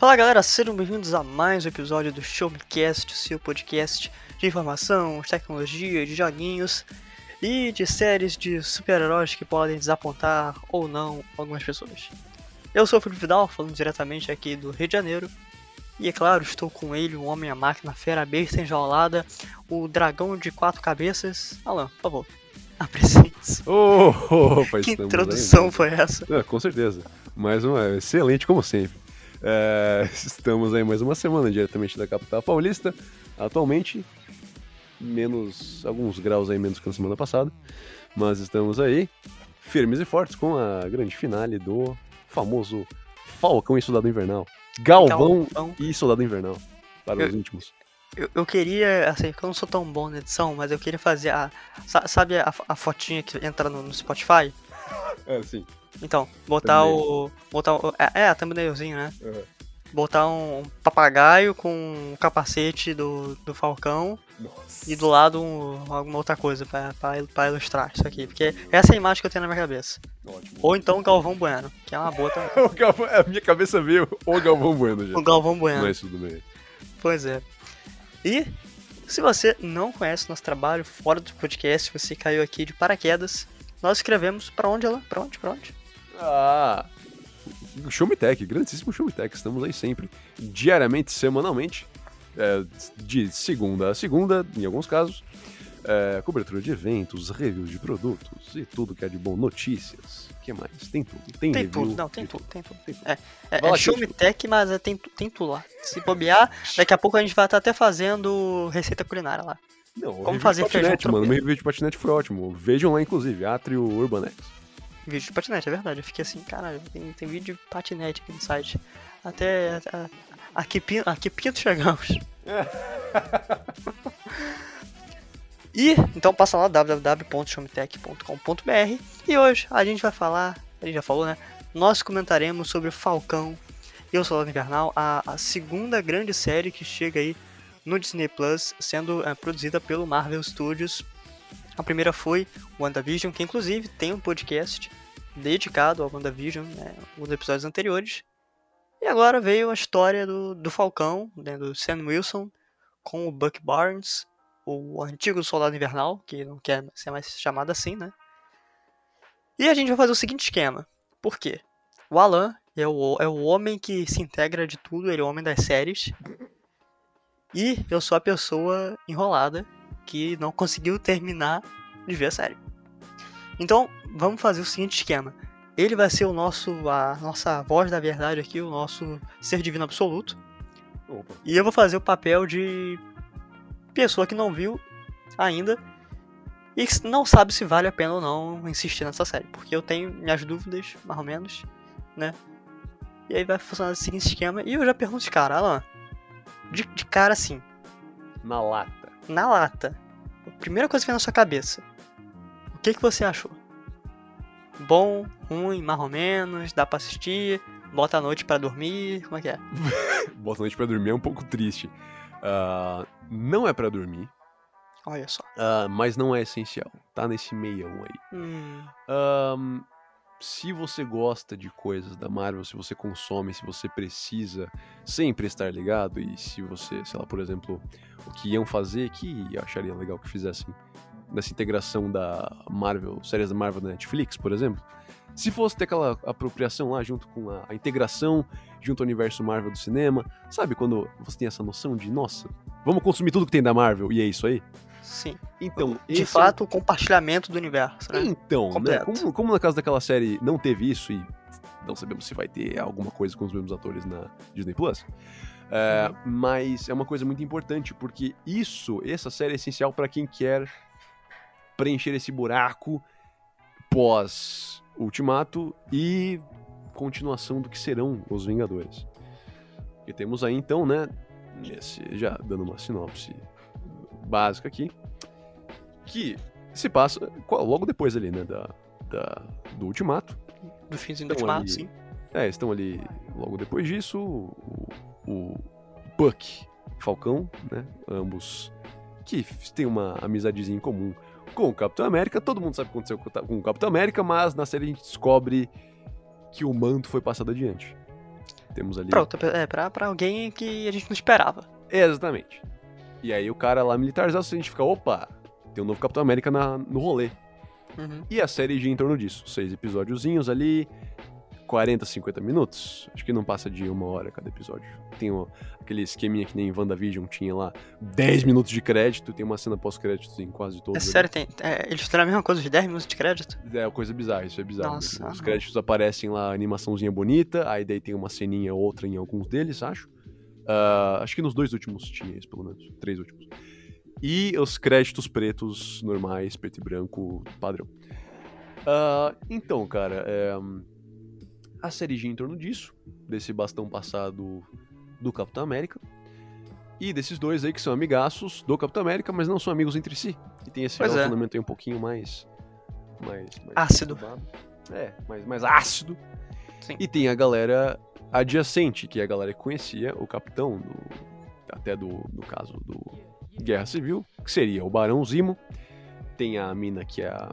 Fala galera, sejam bem-vindos a mais um episódio do Show Me Cast, seu podcast de informação, de tecnologia, de joguinhos e de séries de super-heróis que podem desapontar ou não algumas pessoas. Eu sou o Felipe Vidal, falando diretamente aqui do Rio de Janeiro. E é claro, estou com ele, o Homem a Máquina, Fera Besta Enjaulada, o Dragão de Quatro Cabeças. Alan, por favor, apresente-se. Oh, opa, que estamos introdução aí, né? foi essa? Ah, com certeza. Mais uma, excelente como sempre. É, estamos aí mais uma semana diretamente da capital paulista. Atualmente, menos alguns graus aí menos que na semana passada. Mas estamos aí, firmes e fortes, com a grande finale do famoso Falcão e Soldado Invernal. Galvão Galvão. e Soldado Invernal, para Eu- os íntimos. Eu, eu queria, assim, que eu não sou tão bom na edição, mas eu queria fazer a. sa- Sabe a, a fotinha que entra no, no Spotify? É, sim. Então, botar Thumbnail. o. Botar o. É, é a thumbnailzinho, né? Uhum. Botar um papagaio com o capacete do, do Falcão Nossa. e do lado um- alguma outra coisa pra, pra, pra ilustrar isso aqui. Porque essa é a imagem que eu tenho na minha cabeça. Ótimo. Ou então o Galvão Bueno, que é uma boa também. O Galvão, a minha cabeça veio o Galvão Bueno já. O Galvão Bueno. Mas tudo bem. Pois é. E se você não conhece nosso trabalho fora do podcast, você caiu aqui de paraquedas, nós escrevemos pra onde ela? Pra onde? Pra onde? Ah! Show Me Tech, grandíssimo Show Me Tech, estamos aí sempre, diariamente, semanalmente, é, de segunda a segunda, em alguns casos, é, cobertura de eventos, reviews de produtos e tudo que é de bom, notícias, o que mais? Tem tudo, tem, Tem tudo, não, tem de tudo, tem tudo. É, é, Vai é lá, show me tech, mas é, tem, tem tudo lá. Se bobear, daqui a pouco a gente vai estar até fazendo receita culinária lá. Não, Como fazer de feijão patinete, mano, meu review de patinete foi ótimo, vejam lá inclusive, Atrio Urbanex. Vídeo de patinete, é verdade. Eu fiquei assim, caralho, tem, tem vídeo de patinete aqui no site. Até. a- a- pin- aqui pinto chegamos. E, então passa lá www.showmetech.com.br e hoje a gente vai falar, a gente já falou, né? Nós comentaremos sobre Falcão e o Soldado Invernal, a, a segunda grande série que chega aí no Disney Plus, sendo eh, produzida pelo Marvel Studios. A primeira foi WandaVision, que inclusive tem um podcast dedicado ao WandaVision, né, nos episódios anteriores. E agora veio a história do, do Falcão, né, do Sam Wilson, com o Buck Barnes, o antigo Soldado Invernal, que não quer ser mais chamado assim, né? E a gente vai fazer o seguinte esquema. Por quê? O Alan é o, é o homem que se integra de tudo, ele é o homem das séries. E eu sou a pessoa enrolada que não conseguiu terminar de ver a série. Então, vamos fazer o seguinte esquema. Ele vai ser o nosso a nossa voz da verdade aqui, o nosso ser divino absoluto. Opa. E eu vou fazer o papel de pessoa que não viu ainda e que não sabe se vale a pena ou não insistir nessa série, porque eu tenho minhas dúvidas, mais ou menos, né? E aí vai funcionar o seguinte esquema. E eu já pergunto de cara, Alan, de, de cara assim, Na lata. Na lata, a primeira coisa que vem na sua cabeça, o que, que você achou? Bom, ruim, mais ou menos, dá pra assistir, bota a noite pra dormir, como é que é? Boa noite pra dormir é um pouco triste. Ah, não é pra dormir, Olha só. ah, mas não é essencial. Tá nesse meião aí. Hum, se você gosta de coisas da Marvel, se você consome, se você precisa sempre estar ligado, e se você, sei lá, por exemplo, o que iam fazer, que eu acharia legal que fizessem nessa integração da Marvel, séries da Marvel da Netflix, por exemplo. Se fosse ter aquela apropriação lá junto com a, a integração junto ao universo Marvel do cinema, sabe quando você tem essa noção de, nossa, vamos consumir tudo que tem da Marvel e é isso aí? Sim. Então, De é o- fato, o compartilhamento do universo, né? então, né? Como, como na casa daquela série não teve isso e não sabemos se vai ter alguma coisa com os mesmos atores na Disney Plus. é, Mas é uma coisa muito importante, porque isso, essa série é essencial para quem quer preencher esse buraco pós Ultimato e continuação do que serão os Vingadores. E temos aí então, né, nesse, já dando uma sinopse básica aqui, que se passa logo depois ali, né, da, da- do Ultimato. Do finzinho do ultimato, ali- sim. É, estão ali logo depois disso, o, o Buck e Falcão, né, ambos que têm uma amizadezinha em comum com o Capitão América. Todo mundo sabe o que aconteceu com o Capitão América, mas na série a gente descobre que o manto foi passado adiante. Temos ali. Pronto, é pra, pra alguém que a gente não esperava. Exatamente. E aí o cara lá militarizado, a gente fica, opa, tem um novo Capitão América na, no rolê. Uhum. E a série gira em torno disso. Seis episódiozinhos ali, 40, 50 minutos. Acho que não passa de uma hora cada episódio. Tem aquele esqueminha que nem WandaVision tinha lá, 10 minutos de crédito, tem uma cena pós-créditos em quase todos. É ali. sério, tem, é, eles fizeram a mesma coisa de 10 minutos de crédito? É coisa bizarra, isso é bizarro. Nossa, mesmo. Os créditos aparecem lá, animaçãozinha bonita, aí daí tem uma ceninha ou outra em alguns deles, acho. Ah, acho que nos dois últimos tinha isso, pelo menos. Três últimos. E os créditos pretos normais, preto e branco, padrão. Ah, então, cara, é, a série gira em torno disso, desse bastão passado do Capitão América. E desses dois aí que são amigaços do Capitão América, mas não são amigos entre si. E tem esse Pois é. relacionamento aí um pouquinho mais. mais, mais Ácido. É, mais, mais ácido. Sim. E tem a galera adjacente, que é a galera que conhecia o capitão, do- até do, no caso do Guerra Civil, que seria o Barão Zimo. Tem a mina que é a,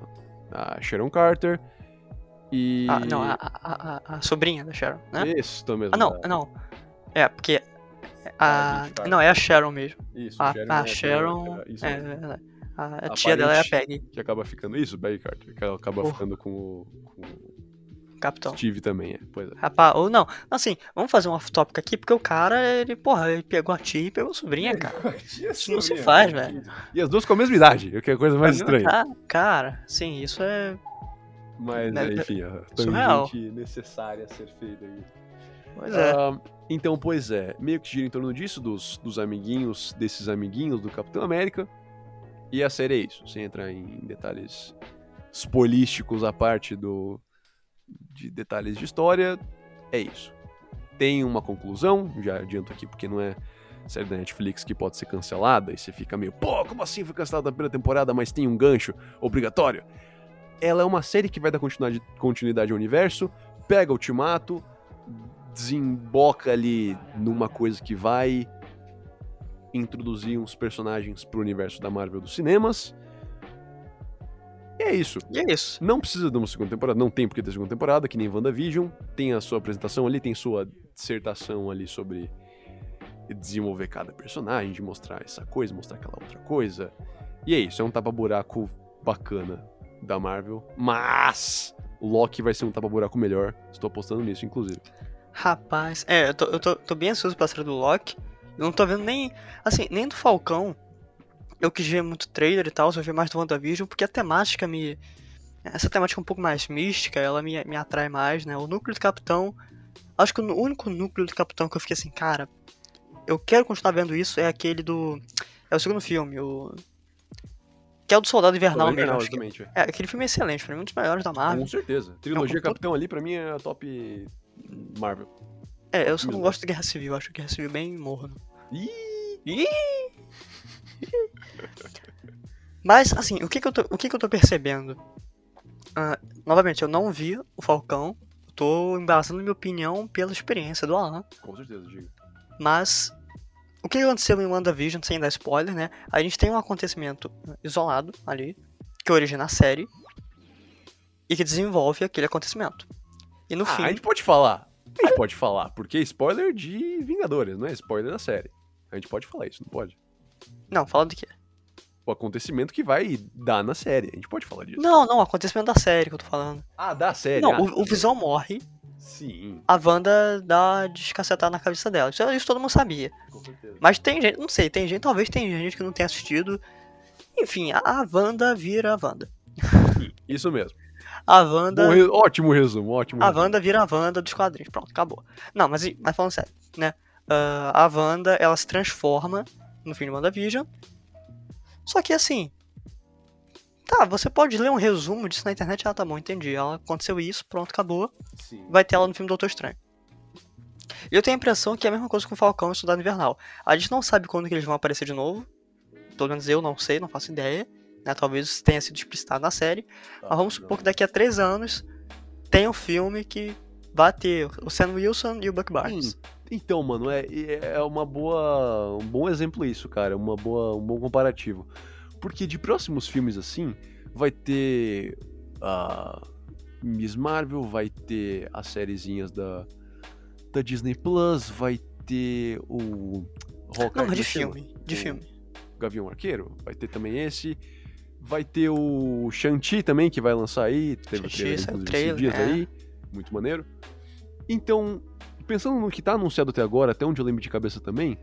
a Sharon Carter. E. Ah, não, a, a, a- sobrinha da Sharon, né? Isso, mesmo. Ah, não, da- não. É, porque. A, não, é a Sharon mesmo. Isso, A, Sharon a é- Sharon. Isso É, é verdade. a, tia dela é a. Peggy, Que acaba ficando. Isso, Peggy Carter. Que acaba Porra. ficando com o, com o capitão. Steve também, é. Pois é. Rapaz, ou não. Assim, vamos fazer um off-topic aqui, porque o cara, ele, porra, ele pegou a tia e pegou a sobrinha, cara. Isso não se faz, velho. E as duas com a mesma idade, o que é a coisa mais estranha. Cara, cara, sim, isso é. Mas, Né, enfim, a surreal. tangente necessária a ser feita aí. Pois é. Ah, então, pois é, meio que gira em torno disso, dos, dos amiguinhos, desses amiguinhos do Capitão América. E a série é isso, sem entrar em detalhes spoilísticos à parte do, de detalhes de história, é isso. Tem uma conclusão, já adianto aqui porque não é série da Netflix que pode ser cancelada e você fica meio, pô, como assim foi cancelada na primeira temporada, mas tem um gancho obrigatório? Ela é uma série que vai dar continuidade, ao universo, pega o Ultimato, desemboca ali numa coisa que vai introduzir uns personagens pro universo da Marvel dos cinemas. E é isso. E é isso. Não precisa de uma segunda temporada, não tem porque ter segunda temporada, que nem WandaVision. Tem a sua apresentação ali, tem sua dissertação ali sobre desenvolver cada personagem, de mostrar essa coisa, mostrar aquela outra coisa. E é isso, é um tapa-buraco bacana da Marvel. Mas Loki vai ser um tapa-buraco melhor. Estou apostando nisso, inclusive. Rapaz, é, eu tô, eu tô, tô bem ansioso pra série do Loki. Eu não tô vendo nem. Assim, nem do Falcão. Eu quis ver muito trailer e tal, só ver mais do WandaVision, porque a temática me. Essa temática um pouco mais mística, ela me, me atrai mais, né? O núcleo do Capitão. Acho que o único núcleo do Capitão que eu fiquei assim, cara. Eu quero continuar vendo isso é aquele do. É o segundo filme, o. Que é o do Soldado Invernal mesmo. Invernal, acho que- exatamente. é. É, aquele filme é excelente, pra mim, um dos melhores da Marvel. Com certeza. Trilogia Não, com- Capitão ali, pra mim, é a top Marvel. É, eu só não gosto de Guerra Civil, acho Guerra Civil bem morno. Ih! Ih! Mas, assim, o que que eu tô, o que que eu tô percebendo? Ah, novamente, eu não vi o Falcão. Tô embasando minha opinião pela experiência do Alan. Com certeza, diga. Mas, o que aconteceu em WandaVision, sem dar spoiler, né? A gente tem um acontecimento isolado ali, que origina a série, e que desenvolve aquele acontecimento. E no Ah, fim. a gente pode falar. A gente pode falar, porque é spoiler de Vingadores, não é spoiler da série. A gente pode falar isso, não pode? Não, fala do quê? O acontecimento que vai dar na série. A gente pode falar disso. Não, não, o acontecimento da série que eu tô falando. Ah, da série. Não, ah, o, o Visão morre, Sim, a Wanda dá descacetada na cabeça dela. Isso, isso todo mundo sabia. com certeza. Mas tem gente, não sei, tem gente, talvez tem gente que não tenha assistido. Enfim, a, a Wanda vira a Wanda. Isso mesmo. A Wanda. Re- Ótimo resumo, ótimo A resumo. Wanda vira a Wanda dos quadrinhos. Pronto, acabou. Não, mas, mas falando sério, né? Ah, a Wanda, ela se transforma no fim de WandaVision. Só que assim. Tá, você pode ler um resumo disso na internet. Ah, tá bom, entendi. Ela aconteceu isso, pronto, acabou. Sim. vai ter ela no filme Doutor Estranho. E eu tenho a impressão que é a mesma coisa com o Falcão e o Soldado Invernal. A gente não sabe quando que eles vão aparecer de novo. Pelo menos eu não sei, não faço ideia. Né? Talvez tenha sido explicitado na série. Tá, Mas vamos supor que daqui a três anos tem um filme que vai ter o Sam Wilson e o Buck Barnes. Então, mano, é, é uma boa. Um bom exemplo isso, cara. Uma boa, um bom comparativo. Porque de próximos filmes assim, vai ter a Miss Marvel, vai ter as sériezinhas da, da Disney Plus, vai ter o Hawkeye. Não, de filme, de o filme. Gavião Arqueiro, vai ter também esse. Vai ter o Shang-Chi também, que vai lançar aí. Teve trailer, inclusive, trailer, esses dias é. aí. Muito maneiro. Então, pensando no que tá anunciado até agora, até onde eu lembro de cabeça também,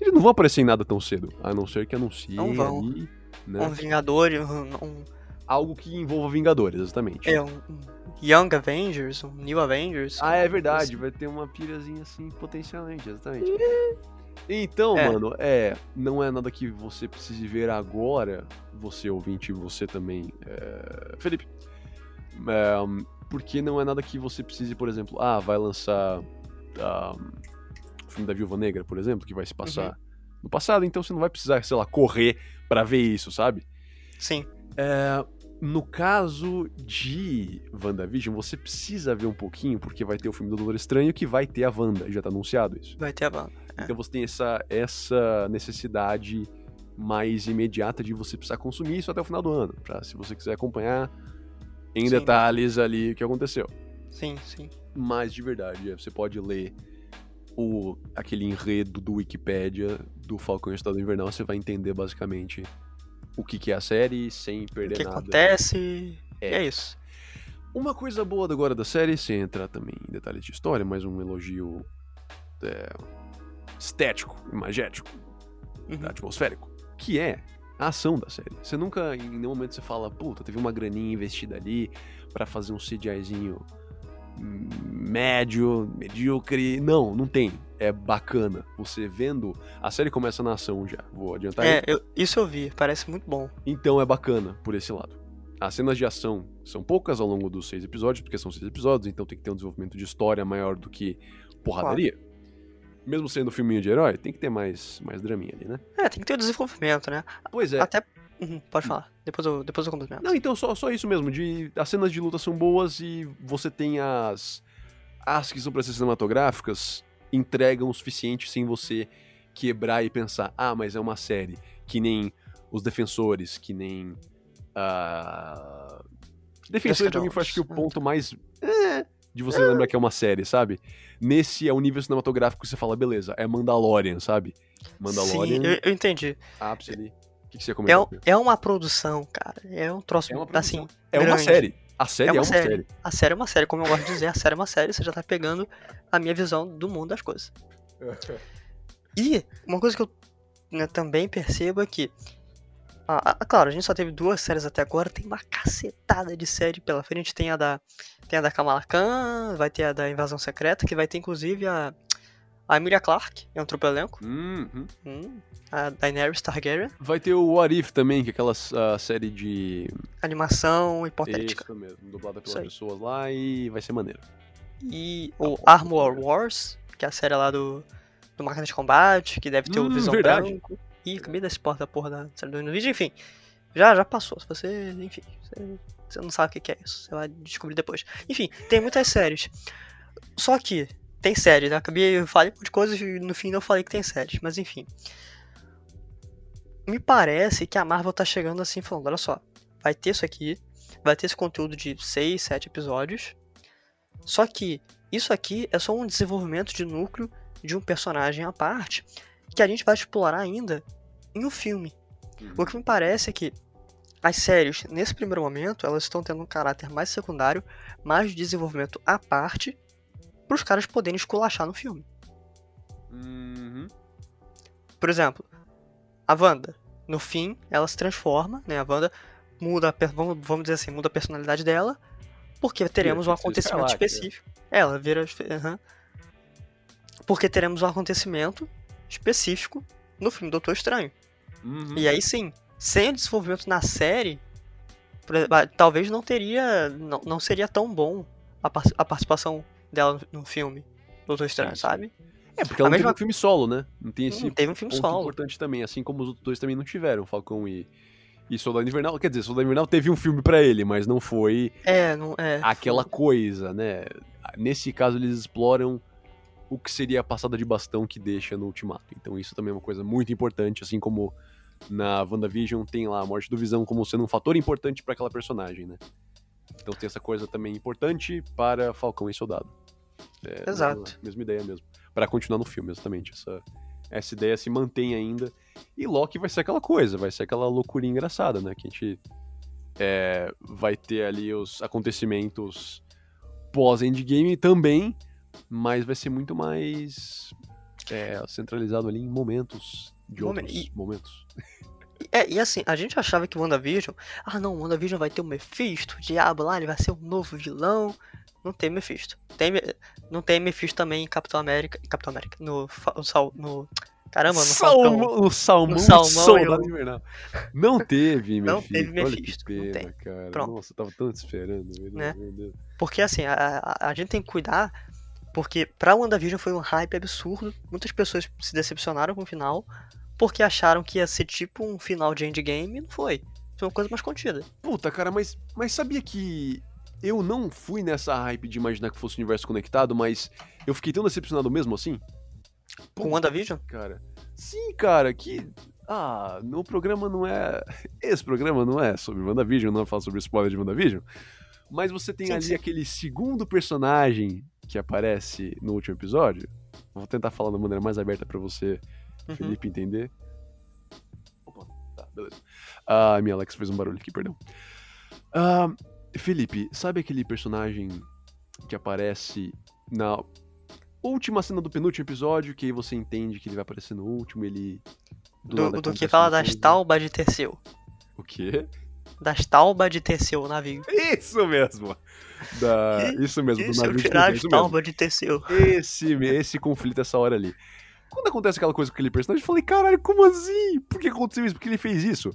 eles não vão aparecer em nada tão cedo. A não ser que anunciem não vão. ali. Né? Um Vingador, um, um... Algo que envolva Vingadores, exatamente. É, um Young Avengers, um New Avengers. Ah, é verdade, assim. vai ter uma pirazinha assim, potencialmente, exatamente. Então, é. mano, é, não é nada que você precise ver agora, você ouvinte, você também, é, Felipe. É, porque não é nada que você precise, por exemplo, ah, vai lançar o filme da Viúva Negra, por exemplo, que vai se passar uhum. no passado, então você não vai precisar, sei lá, correr para ver isso, sabe? Sim. É, no caso de WandaVision, você precisa ver um pouquinho, porque vai ter o filme do Doutor Estranho que vai ter a Wanda, já tá anunciado isso. Vai ter a Wanda. É. Então você tem essa, essa necessidade mais imediata de você precisar consumir isso até o final do ano, para se você quiser acompanhar em sim. detalhes ali o que aconteceu. Sim, sim. Mas de verdade, é, você pode ler o, aquele enredo do Wikipedia do Falcão Estado Invernal, você vai entender basicamente o que, que é a série sem perder nada. O que nada. acontece. É. é isso. Uma coisa boa agora da série, sem entrar também em detalhes de história, mas um elogio é, estético, imagético, uhum. atmosférico, que é a ação da série. Você nunca, em nenhum momento, você fala, puta, teve uma graninha investida ali para fazer um CGIzinho médio, medíocre. Não, não tem. É bacana. Você vendo. A série começa na ação já. Vou adiantar É, eu, isso eu vi. Parece muito bom. Então é bacana por esse lado. As cenas de ação são poucas ao longo dos seis episódios, porque são seis episódios, então tem que ter um desenvolvimento de história maior do que porradaria. Claro. Mesmo sendo filminho de herói, tem que ter mais, mais draminha ali, né? É, tem que ter o desenvolvimento, né? Pois é. Até Uhum, pode falar. Depois eu, depois eu complemento. Não, então só, só isso mesmo. De, as cenas de luta são boas e você tem as. As que são pra ser cinematográficas entregam o suficiente sem você quebrar e pensar, ah, mas é uma série. Que nem os defensores, que nem. Uh... Defensores pra mim foi acho que o ponto mais. É, de você lembrar que é uma série, sabe? Nesse é o nível cinematográfico que você fala, beleza, é Mandalorian, sabe? Mandalorian. Sim, eu, eu entendi. Ápice ali. O que, que você comentou? É, é uma produção, cara. É um troço, é uma assim, É grande. uma série. A série é uma, é uma série. série. A série é uma série, como eu gosto de dizer. A série é uma série, você já tá pegando a minha visão do mundo das coisas. e uma coisa que eu né, também percebo é que ah, claro, a gente só teve duas séries até agora, tem uma cacetada de série pela frente. Tem a da, tem a da Kamala Khan, vai ter a da Invasão Secreta, que vai ter inclusive a, a Emilia Clarke, entrou pro elenco. Uhum. Hum, a Daenerys Targaryen. Vai ter o What If também, que é aquela uh, série de... Animação hipotética. Isso mesmo, dublada pelas pessoas lá e vai ser maneiro. E tá o bom. Armor Wars, que é a série lá do, do Máquina de Combate, que deve ter hum, o Visão verdade. Branco. Ih, acabei desse porta da porra da série do vídeo, enfim. Já, já passou. Se você, enfim, você, você não sabe o que é isso. Você vai descobrir depois. Enfim, tem muitas séries. Só que tem séries, né? Acabei, eu falei de coisas e no fim não falei que tem séries, mas enfim. Me parece que a Marvel tá chegando assim falando, olha só, vai ter isso aqui, vai ter esse conteúdo de 6, 7 episódios. Só que isso aqui é só um desenvolvimento de núcleo de um personagem à parte que a gente vai explorar ainda em um filme. Uhum. O que me parece é que as séries, nesse primeiro momento, elas estão tendo um caráter mais secundário, mais de desenvolvimento à parte, para os caras poderem esculachar no filme. Uhum. Por exemplo, a Wanda, no fim, ela se transforma, né? A Wanda muda, vamos dizer assim, muda a personalidade dela, porque teremos um acontecimento específico. Ela vira. Uhum. Porque teremos um acontecimento específico no filme Doutor Estranho. Uhum. E aí sim, sem o desenvolvimento na série, talvez não teria. Não, não seria tão bom a, a participação dela no filme Doutor Estranho, sabe? É, porque ela a não mesma... teve um filme solo, né? Não tem esse não, teve um filme ponto solo. importante também, assim como os outros dois também não tiveram, Falcão e, e Soldado Invernal. Quer dizer, Soldado Invernal teve um filme para ele, mas não foi é, não, é. aquela coisa, né? Nesse caso, eles exploram o que seria a passada de bastão que deixa no Ultimato. Então isso também é uma coisa muito importante, assim como na WandaVision tem lá a morte do Visão como sendo um fator importante para aquela personagem, né? Então tem essa coisa também importante para Falcão e Soldado. É, Exato. Mesma, mesma ideia mesmo. Pra continuar no filme, exatamente. Essa, essa ideia se mantém ainda. E Loki vai ser aquela coisa, vai ser aquela loucurinha engraçada, né? Que a gente é, vai ter ali os acontecimentos pós-endgame também, mas vai ser muito mais é, centralizado ali em momentos de Momen- outros momentos. É, e assim, a gente achava que o WandaVision. Ah, não, o WandaVision vai ter o Mephisto, o diabo lá, ele vai ser um novo vilão. Não tem Mephisto. Tem, não tem Mephisto também em Capitão América. Capitão América. No. No, no caramba, no Falcão. Salmão, o salmão, No salmão e invernal. Não teve Não Mephisto. teve Olha Mephisto, que não pena, tem. cara. Pronto. Nossa, eu tava tanto esperando. Meu, Né? meu Deus. Porque assim, a, a, a gente tem que cuidar. Porque pra WandaVision foi um hype absurdo. Muitas pessoas se decepcionaram com o final. Porque acharam que ia ser tipo um final de endgame e não foi. Foi uma coisa mais contida. Puta, cara, mas, mas sabia que eu não fui nessa hype de imaginar que fosse o universo conectado, mas eu fiquei tão decepcionado mesmo assim? Com o WandaVision? Cara. Sim, cara, que. Ah, no programa não é. Esse programa não é sobre WandaVision, não fala sobre spoiler de WandaVision. Mas você tem Sim, ali sim. aquele segundo personagem que aparece no último episódio. Vou tentar falar da maneira mais aberta pra você, Uhum. Felipe, entender. Opa, tá, beleza. Ah, minha Alexa fez um barulho aqui, perdão. Ah, Felipe, sabe aquele personagem que aparece na última cena do penúltimo episódio, que aí você entende que ele vai aparecer no último, ele. Do, do acontece que fala das taubas de Teseu. O quê? Das taubas de Teseu, o navio. Isso mesmo! Da... Isso mesmo, do navio de tirar Teseu, as isso mesmo. taubas de Teseu. Esse, esse conflito, essa hora ali. Quando acontece aquela coisa com aquele personagem, eu falei, caralho, como assim? Por que aconteceu isso? Por que ele fez isso?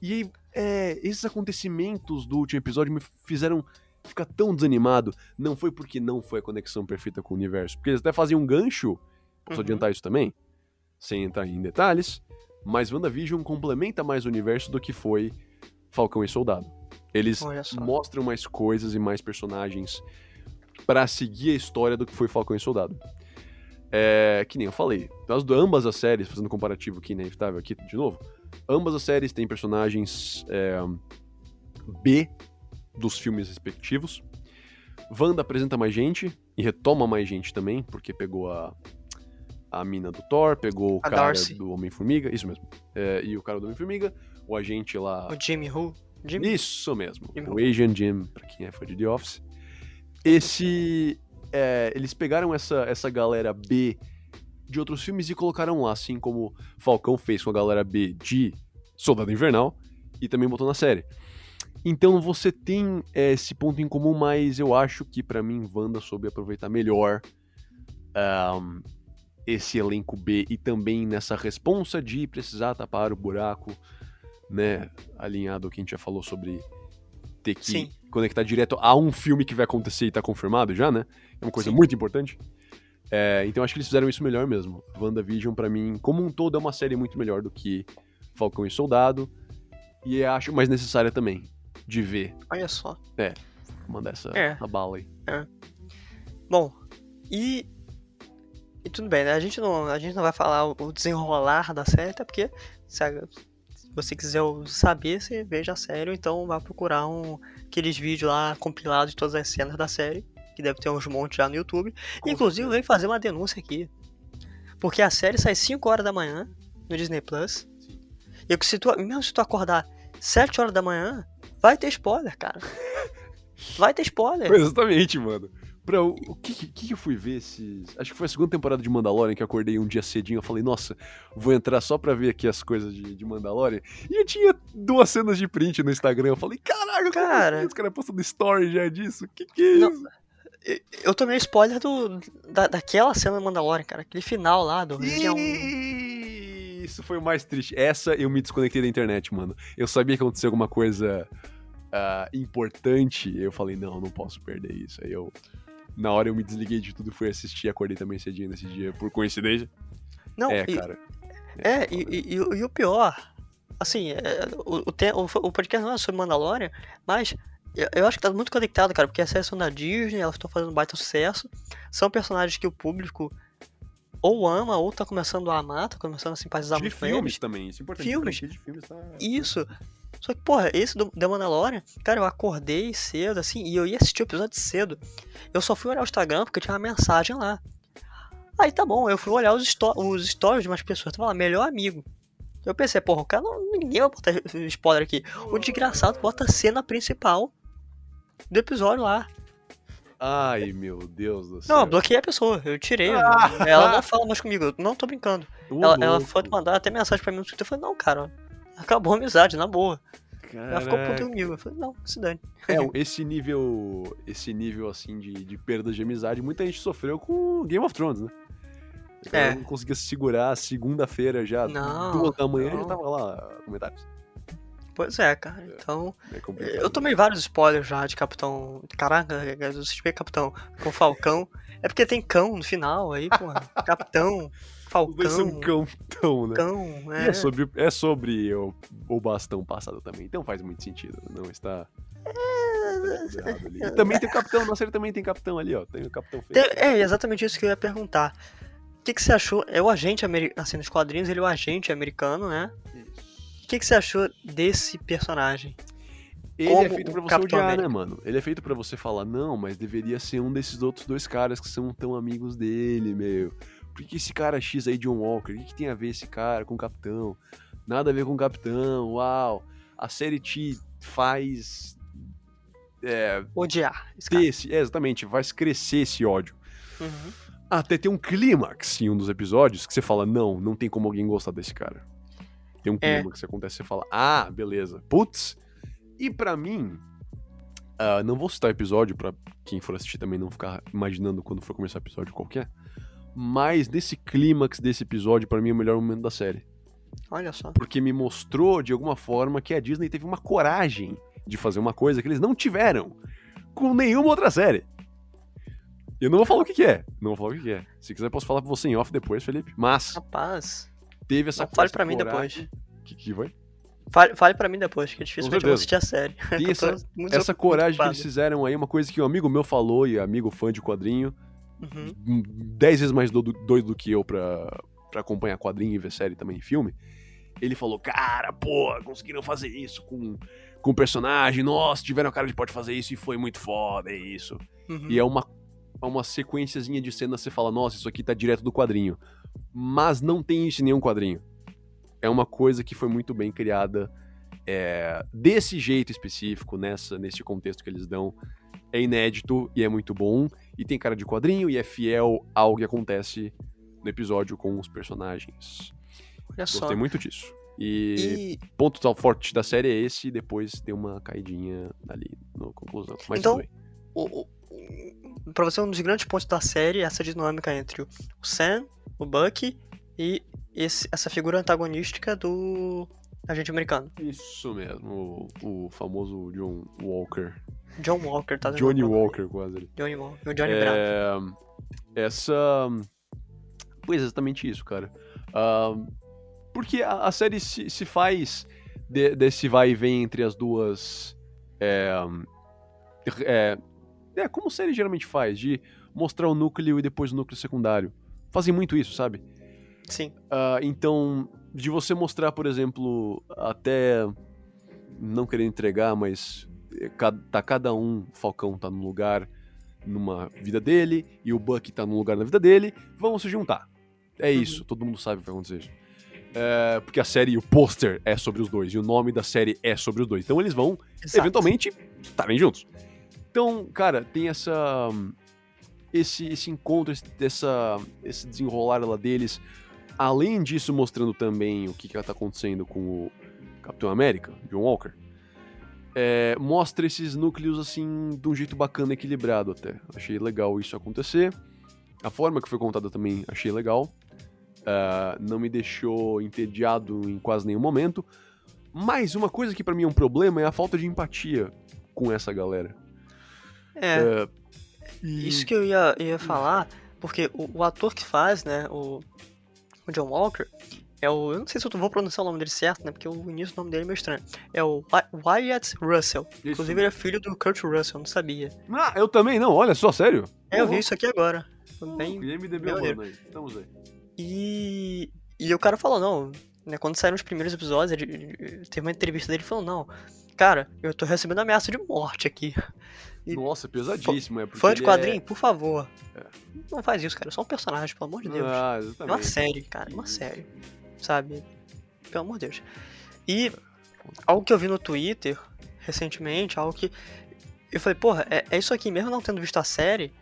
E aí, é, esses acontecimentos do último episódio me fizeram ficar tão desanimado. Não foi porque não foi a conexão perfeita com o universo. Porque eles até faziam um gancho, posso Uhum. adiantar isso também, sem entrar em detalhes, mas WandaVision complementa mais o universo do que foi Falcão e Soldado. Eles mostram mais coisas e mais personagens pra seguir a história do que foi Falcão e Soldado. É, que nem eu falei, as ambas as séries, fazendo um comparativo aqui, inevitável aqui de novo, ambas as séries têm personagens é, B dos filmes respectivos. Wanda apresenta mais gente e retoma mais gente também, porque pegou a, a mina do Thor, pegou o A cara Darcy. do Homem-Formiga, isso mesmo, é, e o cara do Homem-Formiga, o agente lá O Jimmy Who? Jimmy? isso mesmo. O Asian Jim, pra quem é fã de The Office. Esse. É, eles pegaram essa, essa galera B de outros filmes e colocaram lá, assim como Falcão fez com a galera B de Soldado Invernal e também botou na série. Então você tem é, esse ponto em comum, mas eu acho que pra mim Wanda soube aproveitar melhor ahn, esse elenco B e também nessa responsa de precisar tapar o buraco, né? Alinhado ao que a gente já falou sobre ter que Sim. conectar direto a um filme que vai acontecer e tá confirmado já, né? É uma coisa Sim. muito importante. É, então acho que eles fizeram isso melhor mesmo. WandaVision, pra mim, como um todo, é uma série muito melhor do que Falcão e Soldado. E acho mais necessária também de ver. Olha só. Mandar essa É. a bala aí. Bom, e. E tudo bem, né? A gente não, a gente não vai falar o desenrolar da série, até porque se, a- se você quiser saber, você veja a série, então vá procurar um, aqueles vídeos lá compilados de todas as cenas da série, que deve ter uns montes já no YouTube. Com Inclusive, vem fazer uma denúncia aqui. Porque a série sai 5 horas da manhã no Disney Plus. Sim. E se tu, mesmo se tu acordar 7 horas da manhã, vai ter spoiler, cara. Vai ter spoiler. Exatamente, mano. Pra, o que, que, eu fui ver esses. Acho que foi a segunda temporada de Mandalorian que eu acordei um dia cedinho. Eu falei, nossa, vou entrar só pra ver aqui as coisas de, de Mandalorian. E eu tinha duas cenas de print no Instagram. Eu falei, caraca, Cara. os caras postando story já disso. Que que é Não, isso? Eu- Eu tomei spoiler do, da, daquela cena do Mandalorian, cara. Aquele final lá do região. Isso foi o mais triste. Essa eu me desconectei da internet, mano. Eu sabia que acontecia alguma coisa ah, importante. Eu falei, não, não posso perder isso. Aí eu. Na hora eu me desliguei de tudo e fui assistir. Acordei também cedinho nesse dia, por coincidência. Não, é, e, cara. é, e, e- e o- e o pior, assim, é, o, o, o, podcast não é sobre Mandalorian, mas eu, eu acho que tá muito conectado, cara, porque as séries são da Disney, elas estão fazendo um baita sucesso. São personagens que o público ou ama, ou tá começando a amar, tá começando a simpatizar De muito filmes eles. também, isso é importante. Filmes. De filmes tá... Isso. Só que, porra, esse do The Mandalorian, cara, eu acordei cedo, assim, e eu ia assistir o episódio cedo. Eu só fui olhar o Instagram porque tinha uma mensagem lá. Aí tá bom, eu fui olhar os, os stories de umas pessoas, tava lá, melhor amigo. Eu pensei, porra, o cara não, ninguém vai botar spoiler aqui. O desgraçado bota a cena principal do episódio lá. Ai, meu Deus do céu. Não, eu bloqueei a pessoa, eu tirei. Ah. Ela não fala mais comigo, eu não tô brincando. ela, ela foi mandar até mensagem pra mim no Twitter, eu falei, não, cara, acabou a amizade, na boa. Caraca. Ela ficou puta comigo. Eu falei, não, se dane. É, esse nível, esse nível assim de, de perda de amizade, muita gente sofreu com Game of Thrones, né? É. não conseguia se segurar segunda-feira já, não, duas da manhã, não. já tava lá comentários. Pois é, cara. É, então. É eu tomei vários spoilers já de Capitão. Caraca, eu assisti Capitão com Falcão. É porque tem cão no final aí, pô. Capitão, Falcão. São cão, né? Cão, é. E é sobre, é sobre o, o bastão passado também. Então faz muito sentido. Não está. É... também tem o capitão, na série também tem capitão ali, ó. Tem o capitão feito. É exatamente isso que eu ia perguntar que, que você achou? É o agente americano, assim, nos quadrinhos ele é o agente americano, né? O que, que você achou desse personagem? Ele é feito pra você Capitão odiar, né, América. né, mano? Ele é feito para você falar, não, mas deveria ser um desses outros dois caras que são tão amigos dele, meu. Por que esse cara X aí, John Walker? O que, que tem a ver esse cara com o Capitão? Nada a ver com o Capitão, uau. A série te faz. É, Odiar. Esse, é, exatamente, faz crescer esse ódio. Uhum. Até tem um clímax em um dos episódios que você fala, não, não tem como alguém gostar desse cara. Tem um é. clímax é. que acontece e você fala, ah, beleza. Putz. E para mim, uh, não vou citar episódio para quem for assistir também não ficar imaginando quando for começar o episódio qualquer. Mas nesse clímax desse episódio, para mim é o melhor momento da série. Olha só. Porque me mostrou de alguma forma que a Disney teve uma coragem de fazer uma coisa que eles não tiveram com nenhuma outra série. Eu não vou falar o que, que, é. Não vou falar o que, que, é. Se quiser, posso falar pra você em off depois, Felipe. Mas. Rapaz. Teve essa não, Fale pra mim depois. O que, que foi? Fale, fale pra mim depois, que é difícil eu assistir a série. E essa, essa coragem que eles fizeram aí, uma coisa que um amigo meu falou, e amigo fã de quadrinho, uhum. dez vezes mais doido, doido do que eu pra, pra acompanhar quadrinho e ver série também filme. Ele falou, cara, pô, conseguiram fazer isso com, com o personagem, nossa, tiveram a cara de pode fazer isso e foi muito foda, é isso. Uhum. E é uma uma sequenciazinha de cenas, você fala, nossa, isso aqui tá direto do quadrinho. Mas não tem isso em nenhum quadrinho. É uma coisa que foi muito bem criada é, desse jeito específico, nessa, nesse contexto que eles dão. É inédito e é muito bom. E tem cara de quadrinho e é fiel ao que acontece no episódio com os personagens. Olha Gostei só. muito disso. E, e... ponto tal forte da série é esse, e depois tem uma caidinha ali na conclusão. Mas então, o, para você um dos grandes pontos da série é essa dinâmica entre o Sam, o Bucky e esse, essa figura antagonística do agente americano. Isso mesmo, o, o famoso John Walker. John Walker, tá Johnny Walker, quase. Johnny Walker, o Johnny é, Essa. Pois é, exatamente isso, cara. Uh, porque a, a, série se, se faz de, desse vai e vem entre as duas. É, é, é, como série geralmente faz, de mostrar o núcleo e depois o núcleo secundário. Fazem muito isso, sabe? Sim. Uh, então, de você mostrar, por exemplo, até não querer entregar, mas é, tá cada um, Falcão tá num lugar numa vida dele e o Buck tá num lugar na vida dele, vamos se juntar. É uhum. isso, todo mundo sabe o que vai acontecer. É, porque a série, o pôster é sobre os dois e o nome da série é sobre os dois. Então eles vão, Exato. eventualmente, estarem juntos. Então, cara, tem essa. Esse, esse encontro, esse, essa, esse desenrolar lá deles. Além disso, mostrando também o que, que tá acontecendo com o Capitão América, John Walker. É, mostra esses núcleos assim de um jeito bacana, equilibrado até. Achei legal isso acontecer. A forma que foi contada também achei legal. Uh, não me deixou entediado em quase nenhum momento. Mas uma coisa que para mim é um problema é a falta de empatia com essa galera. É. e... Isso que eu ia, ia falar, porque o, o, ator que faz, né, o, o John Walker, é o. Eu não sei se eu vou pronunciar o nome dele certo, né? Porque o início do nome dele é meio estranho. É o Wyatt Russell. Isso. Inclusive, ele é filho do Kurt Russell, não sabia. Ah, eu também não, olha só, sério? É, eu vi isso aqui agora. Bem. IMDB aí, estamos aí. E. E o cara falou, não, né, quando saíram os primeiros episódios, ele, ele- teve uma entrevista dele falando, não, cara, eu tô recebendo ameaça de morte aqui. E Nossa, pesadíssimo. É Fã de é- quadrinho, por favor. É. Não faz isso, cara. É só um personagem, pelo amor de Deus. Ah, É uma exatamente. série, cara. é Uma série. Sabe? Pelo amor de Deus. E algo que eu vi no Twitter recentemente, algo que. Eu falei, porra, é, é isso aqui, mesmo não tendo visto a série.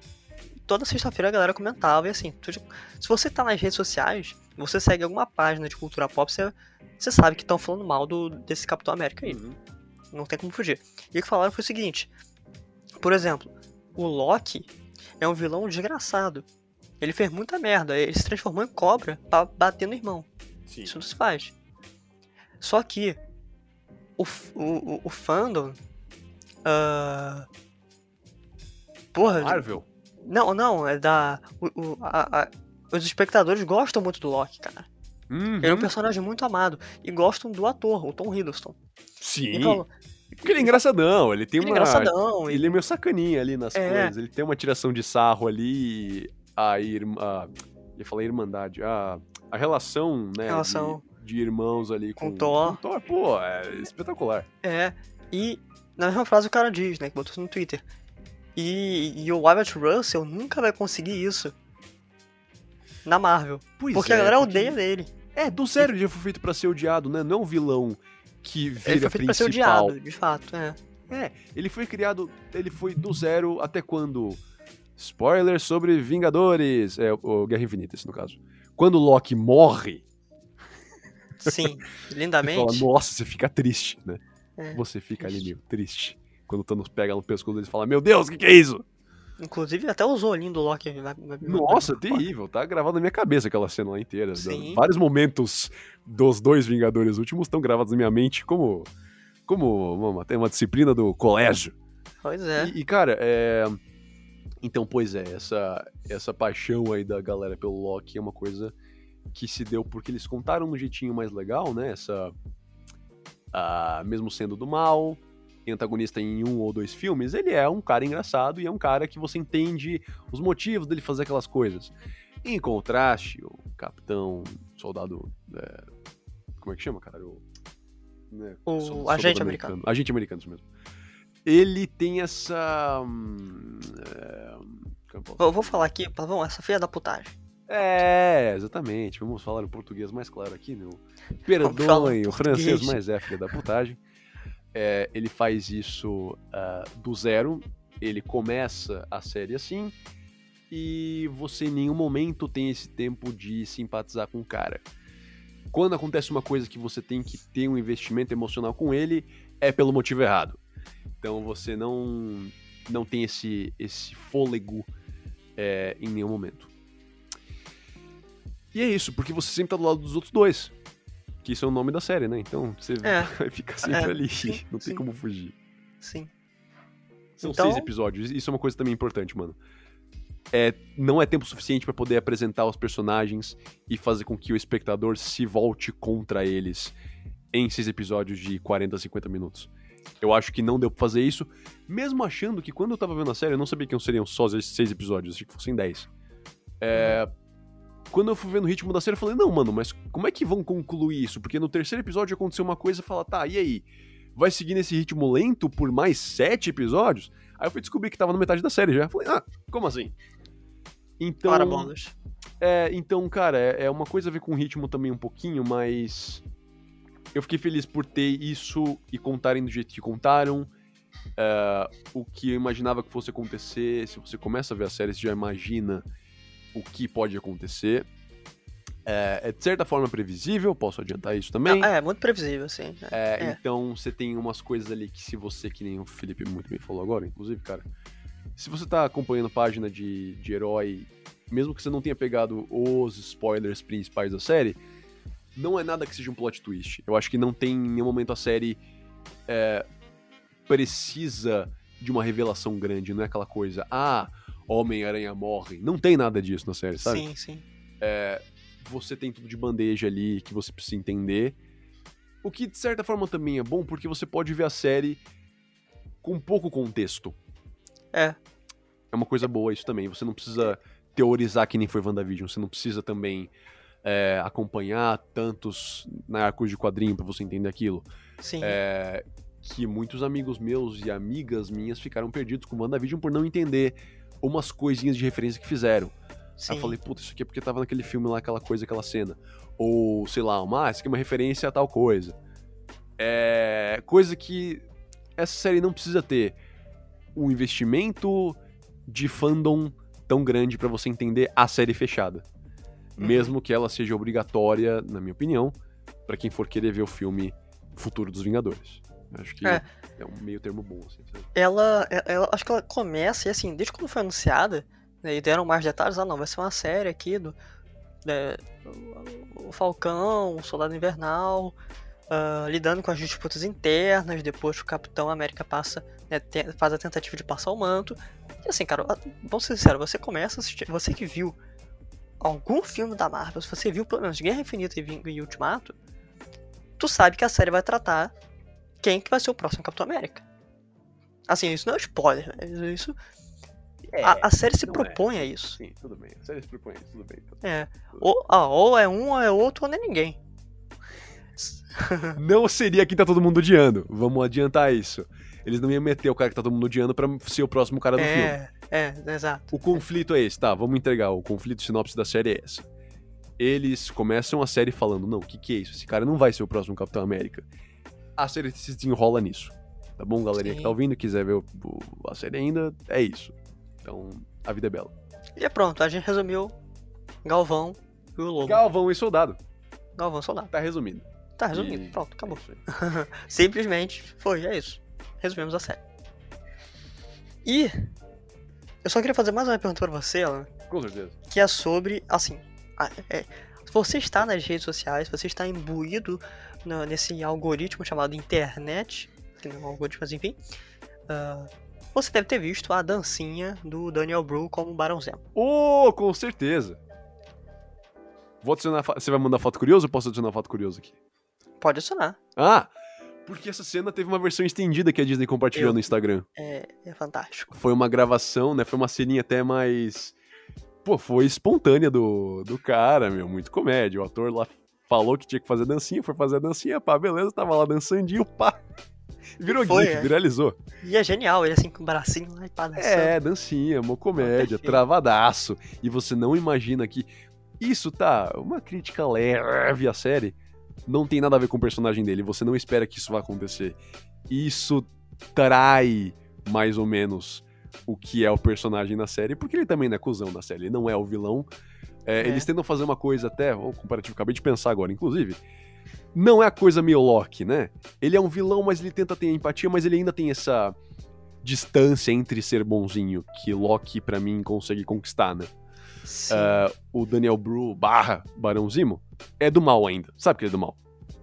Toda sexta-feira a galera comentava, e assim, tu- se você tá nas redes sociais, você segue alguma página de cultura pop, você, você sabe que estão falando mal do, desse Capitão América aí. Uhum. Não tem como fugir. E o que falaram foi o seguinte: por exemplo, o Loki é um vilão desgraçado. Ele fez muita merda, ele se transformou em cobra pra bater no irmão. Sim. Isso não se faz. Só que o, o, o, fandom. ah, porra. Marvel? Não, não, é da. o- o- a- a- os espectadores gostam muito do Loki, cara. Uhum. Ele é um personagem muito amado. E gostam do ator, o Tom Hiddleston. Sim. Então, Porque ele é engraçadão, ele tem ele é uma. engraçadão. Ele é meio sacaninha ali nas É. coisas. Ele tem uma tiração de sarro ali. A irmã. A... ia falar irmandade. A, a relação, né? Relação. De, de irmãos ali Com com, Thor. com Thor. Pô, é espetacular. É, e na mesma frase o cara diz, né, que botou isso no Twitter. E, e o Wyatt Russell nunca vai conseguir isso na Marvel. Pois porque é, a galera porque- odeia dele. É, do zero ele já foi feito pra ser odiado, né? Não é um vilão que vira Ele foi feito pra ser principal. odiado, de fato, é. É, ele foi criado, ele foi do zero até quando? Spoiler sobre Vingadores, é o Guerra Infinita, esse no caso. Quando o Loki morre, Sim, lindamente. fala, nossa, você fica triste, né? É, Você fica ali triste. meio triste. Quando o Thanos pega no pescoço dele e fala, meu Deus, o que, que é isso? Inclusive, até o zolinho do Loki. vai- Nossa, terrível, tá gravado na minha cabeça aquela cena lá inteira. Sim. Vários momentos dos dois Vingadores últimos estão gravados na minha mente como, como uma, uma disciplina do colégio. Pois é. E, e, cara, é... Então, pois é, essa, essa paixão aí da galera pelo Loki é uma coisa que se deu porque eles contaram no jeitinho mais legal, né? Essa. ah, mesmo sendo do mal, antagonista em um ou dois filmes, ele é um cara engraçado e é um cara que você entende os motivos dele fazer aquelas coisas. Em contraste, o capitão, soldado. é, como é que chama, cara? O, né, O soldado agente americano. Agente americano, isso mesmo. Ele tem essa. hum, é, eu vou falar aqui, Pavão, essa filha da putagem. é, exatamente. Vamos falar em português mais claro aqui, meu. Vamos falar Perdoem, em o francês mais é filha da putagem. É, ele faz isso ah, do zero. Ele começa a série assim. E você em nenhum momento tem esse tempo de simpatizar com o cara. Quando acontece uma coisa que você tem que ter um investimento emocional com ele, é pelo motivo errado. Então você não, não tem esse, esse fôlego é, em nenhum momento. E é isso, porque você sempre tá do lado dos outros dois. Que isso é o nome da série, né? Então você É. vai ficar sempre É, ali. sim, não tem sim. como fugir. Sim. São Então- seis episódios. Isso é uma coisa também importante, mano. É, não é tempo suficiente pra poder apresentar os personagens e fazer com que o espectador se volte contra eles em seis episódios de 40 a 50 minutos. Eu acho que não deu pra fazer isso, mesmo achando que quando eu tava vendo a série, eu não sabia que seriam só esses seis episódios, achei que fossem 10. É, Quando eu fui vendo o ritmo da série, eu falei, não, mano, mas como é que vão concluir isso? Porque no terceiro episódio aconteceu uma coisa e fala, tá, e aí? Vai seguir nesse ritmo lento por mais sete episódios? Aí eu fui descobrir que tava na metade da série já. Falei, ah, como assim? Então. Para bolas. É, então, cara, é, é uma coisa a ver com o ritmo também um pouquinho, mas eu fiquei feliz por ter isso e contarem do jeito que contaram. É, o que eu imaginava que fosse acontecer, se você começa a ver a série, você já imagina o que pode acontecer. É, é de certa forma previsível, posso adiantar isso também. Não, é, muito previsível, sim. É, É. Então você tem umas coisas ali que se você, que nem o Felipe muito bem falou agora, inclusive, cara, se você tá acompanhando página de, de herói, mesmo que você não tenha pegado os spoilers principais da série, não é nada que seja um plot twist. Eu acho que não tem em nenhum momento a série é, precisa de uma revelação grande, não é aquela coisa, ah, Homem-Aranha morre. Não tem nada disso na série, sabe? Sim, sim. você tem tudo de bandeja ali que você precisa entender. O que de certa forma também é bom porque você pode ver a série com pouco contexto. É. É uma coisa boa isso também. Você não precisa teorizar que nem foi WandaVision. Você não precisa também é, acompanhar tantos arcos de quadrinho pra você entender aquilo. Sim. É, que muitos amigos meus e amigas minhas ficaram perdidos com WandaVision por não entender umas coisinhas de referência que fizeram. sim. Aí eu falei, puta, isso aqui é porque tava naquele filme lá, aquela coisa, aquela cena. Ou, sei lá, uma, ah, isso aqui é uma referência a tal coisa. É. Coisa que essa série não precisa ter um investimento de fandom tão grande pra você entender a série fechada. Uhum. Mesmo que ela seja obrigatória, na minha opinião, pra quem for querer ver o filme Futuro dos Vingadores. Acho que É. é, um meio termo bom, assim, ela, ela- ela- acho que ela começa, e assim, desde quando foi anunciada, né, e deram mais detalhes, ah não, vai ser uma série aqui do né, o Falcão, o Soldado Invernal, ah, lidando com as disputas internas, depois o Capitão América passa, né, faz a tentativa de passar o manto. E assim, cara, ah, vamos ser sinceros, você começa assistir, você que viu algum filme da Marvel, se você viu pelo menos Guerra Infinita e, e Ultimato, tu sabe que a série vai tratar quem que vai ser o próximo Capitão América. Assim, isso não é spoiler, né? Isso, a, a série se é. propõe a isso. Sim, tudo bem. A série se propõe isso, tudo bem. Então. É. Ou, ah, ou é um, ou é outro, ou não é ninguém. Não seria quem tá todo mundo odiando. Vamos adiantar isso. Eles não iam meter o cara que tá todo mundo odiando pra ser o próximo cara do filme. É, é, exato. O conflito é esse, tá? Vamos entregar. O conflito sinopse da série é essa. Eles começam a série falando: não, o que, que é isso? Esse cara não vai ser o próximo Capitão América. A série se desenrola nisso. Tá bom, galerinha que tá Sim. ouvindo, quiser ver o- o- a série ainda, é isso. Então, a vida é bela. E é pronto, a gente resumiu Galvão e o Lobo. Galvão e Soldado. Galvão Soldado. Tá resumido. Tá resumido, E- pronto, acabou. é. Simplesmente foi, é isso. Resumimos a série. E eu só queria fazer mais uma pergunta pra você, Alan, Com certeza. que é sobre, assim, a- é, você está nas redes sociais, você está imbuído na- nesse algoritmo chamado internet, que não é um algoritmo, mas enfim, ah, você deve ter visto a dancinha do Daniel Bru como Barão Zemo. Oh, com certeza. Vou adicionar. Você vai mandar foto curiosa ou posso adicionar foto curiosa aqui? Pode adicionar, Ah! Porque essa cena teve uma versão estendida que a Disney compartilhou Eu- no Instagram. é, é fantástico. Foi uma gravação, né? Foi uma ceninha até mais. Pô, foi espontânea do, do cara, meu. Muito comédia. O ator lá falou que tinha que fazer dancinha, foi fazer a dancinha, pá, beleza, tava lá dançandinho, pá. Virou Foi, gif, é. viralizou. E é genial, ele assim com o bracinho lá e pá, dançando. É, dancinha, uma comédia, travadaço. E você não imagina que isso tá uma crítica leve à série. Não tem nada a ver com o personagem dele. Você não espera que isso vá acontecer. Isso trai mais ou menos o que é o personagem na série, porque ele também não é cuzão na série, ele não é o vilão. É, É. Eles tentam fazer uma coisa até, o comparativo, acabei de pensar agora, inclusive. Não é a coisa meio Loki, né? Ele é um vilão, mas ele tenta ter empatia, mas ele ainda tem essa distância entre ser bonzinho que Loki, pra mim, consegue conquistar, né? Ah, o Daniel Bru barra Barão Zimo é do mal ainda. Sabe que ele é do mal.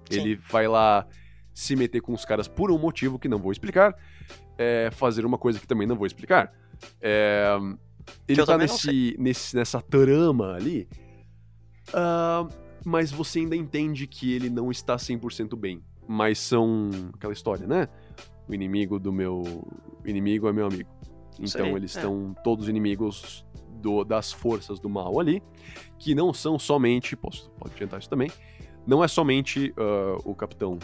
Sim. Ele vai lá se meter com os caras por um motivo que não vou explicar. é, fazer uma coisa que também não vou explicar. É, ele tá nesse, nesse, nessa trama ali. ah, mas você ainda entende que ele não está 100% bem. Mas são aquela história, né? O inimigo do meu. O inimigo é meu amigo. Então Sei, eles é. estão todos inimigos do- das forças do mal ali, que não são somente. Posso, adiantar isso também. Não é somente ah, o capitão,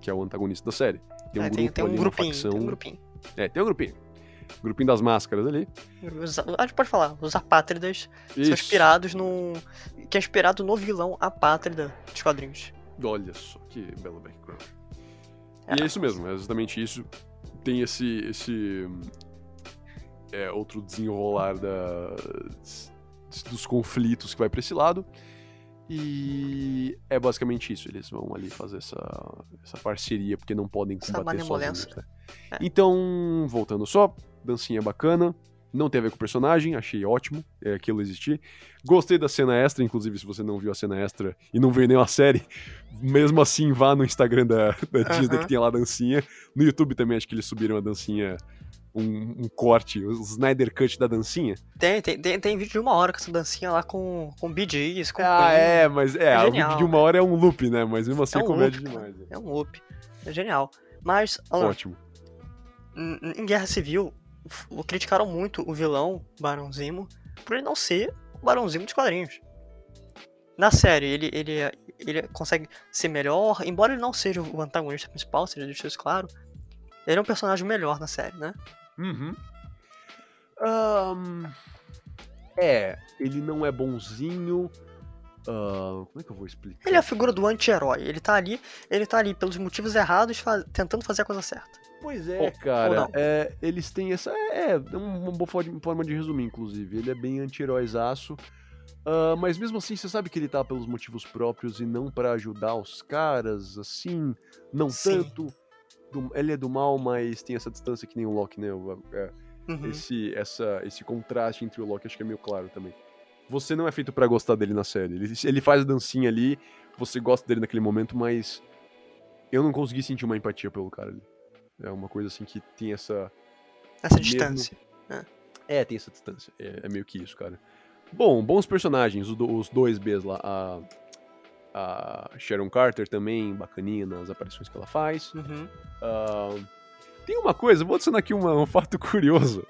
que é o antagonista da série. Tem um É, grupo tem, tem um grupinho, facção. tem um grupinho. É, tem um grupinho. Grupinho das máscaras ali. Os- A gente pode falar, os apátridas são Isso. inspirados num. que é inspirado no vilão apátrida dos quadrinhos. Olha só, que belo background. É. E é isso mesmo, é exatamente isso. Tem esse. esse é, outro desenrolar da, dos conflitos que vai pra esse lado. E é basicamente isso. Eles vão ali fazer essa, essa parceria, porque não podem combater sozinhos, né? É. Então, voltando só, dancinha bacana. Não tem a ver com o personagem, achei ótimo é, aquilo existir. Gostei da cena extra, inclusive, se você não viu a cena extra e não viu nenhuma série, mesmo assim vá no Instagram da, da Disney Aham. que tem lá a dancinha. No YouTube também acho que eles subiram a dancinha, um, um corte, o Snyder Cut da dancinha. Tem, tem, tem, tem vídeo de uma hora com essa dancinha lá com, com BGs, com Ah, é, mas é, É o vídeo de uma hora é um loop, né? Mas mesmo assim É é, um comédia loop, demais. né? É um loop. É genial. Mas, Alan, Ótimo. em Guerra Civil, criticaram muito o vilão Barão Zimo por ele não ser o Barão Zimo dos quadrinhos. na série ele, ele, ele consegue ser melhor, embora ele não seja o antagonista principal, seja deixa isso claro. Ele é um personagem melhor na série, né? Uhum. Um, é, ele não é bonzinho. Uh, como é que eu vou explicar? Ele é a figura do anti-herói. Ele tá ali, ele tá ali pelos motivos errados, faz, tentando fazer a coisa certa. Pois é, ou, cara. Ou é, eles têm essa. É, é uma boa forma de resumir, inclusive. Ele é bem anti-heróizaço. Uh, mas mesmo assim, você sabe que ele tá pelos motivos próprios e não para ajudar os caras, assim, não Sim. tanto. Do, ele é do mal, mas tem essa distância que nem o Loki, né? É, uhum. esse, essa, esse contraste entre o Loki acho que é meio claro também. Você não é feito para gostar dele na série. Ele, ele faz a dancinha ali, você gosta dele naquele momento, mas eu não consegui sentir uma empatia pelo cara ali. É uma coisa assim que tem essa. Essa mesmo... distância. É. é. tem essa distância. É, é, meio que isso, cara. Bom, bons personagens, os, dois Bs lá. A, a Sharon Carter também, bacaninha nas aparições que ela faz. Uhum. Uh, tem uma coisa, vou adicionar aqui uma, um fato curioso.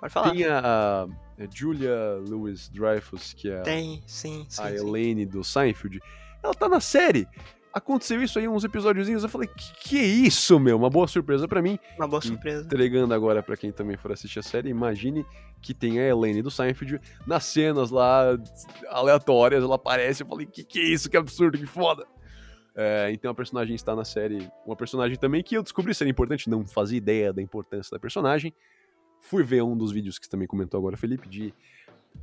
Pode falar. Tem a, a Julia Louis Dreyfus, que é Tem, sim, sim, a sim. Elaine do Seinfeld. Ela tá na série aconteceu isso aí uns episódiozinhos, eu falei, que que é isso, meu? Uma boa surpresa para mim. Uma boa surpresa. Entregando agora para quem também for assistir a série, imagine que tem a Elaine do Seinfeld nas cenas lá aleatórias, ela aparece, eu falei, que que é isso? Que absurdo, que foda. É, então a personagem está na série, uma personagem também que eu descobri ser importante, não fazia ideia da importância da personagem. Fui ver um dos vídeos que também comentou agora, Felipe, de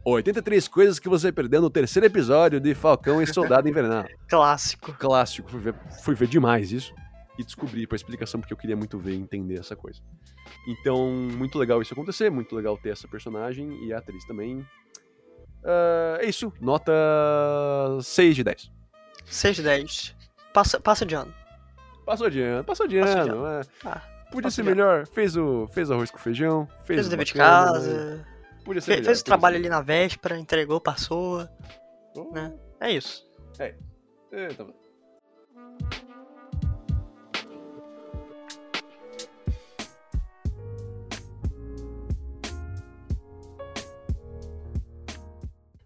83 coisas que você perdeu no terceiro episódio de Falcão e Soldado Invernal. Clássico. Clássico. Fui ver, fui ver demais isso e descobri a explicação porque eu queria muito ver e entender essa coisa. Então, muito legal isso acontecer, muito legal ter essa personagem e a atriz também. Uh, é isso, nota 6 de 10. 6 de 10. Passa, passa de ano. Passou de ano, passou de passou ano. De ano. É. Ah, Podia ser melhor, fez o, fez arroz com feijão, fez, fez o dever de casa. Podia ser Fe, fez o trabalho ali na véspera, entregou, passou. Oh. Né? É isso. É. é tá bom.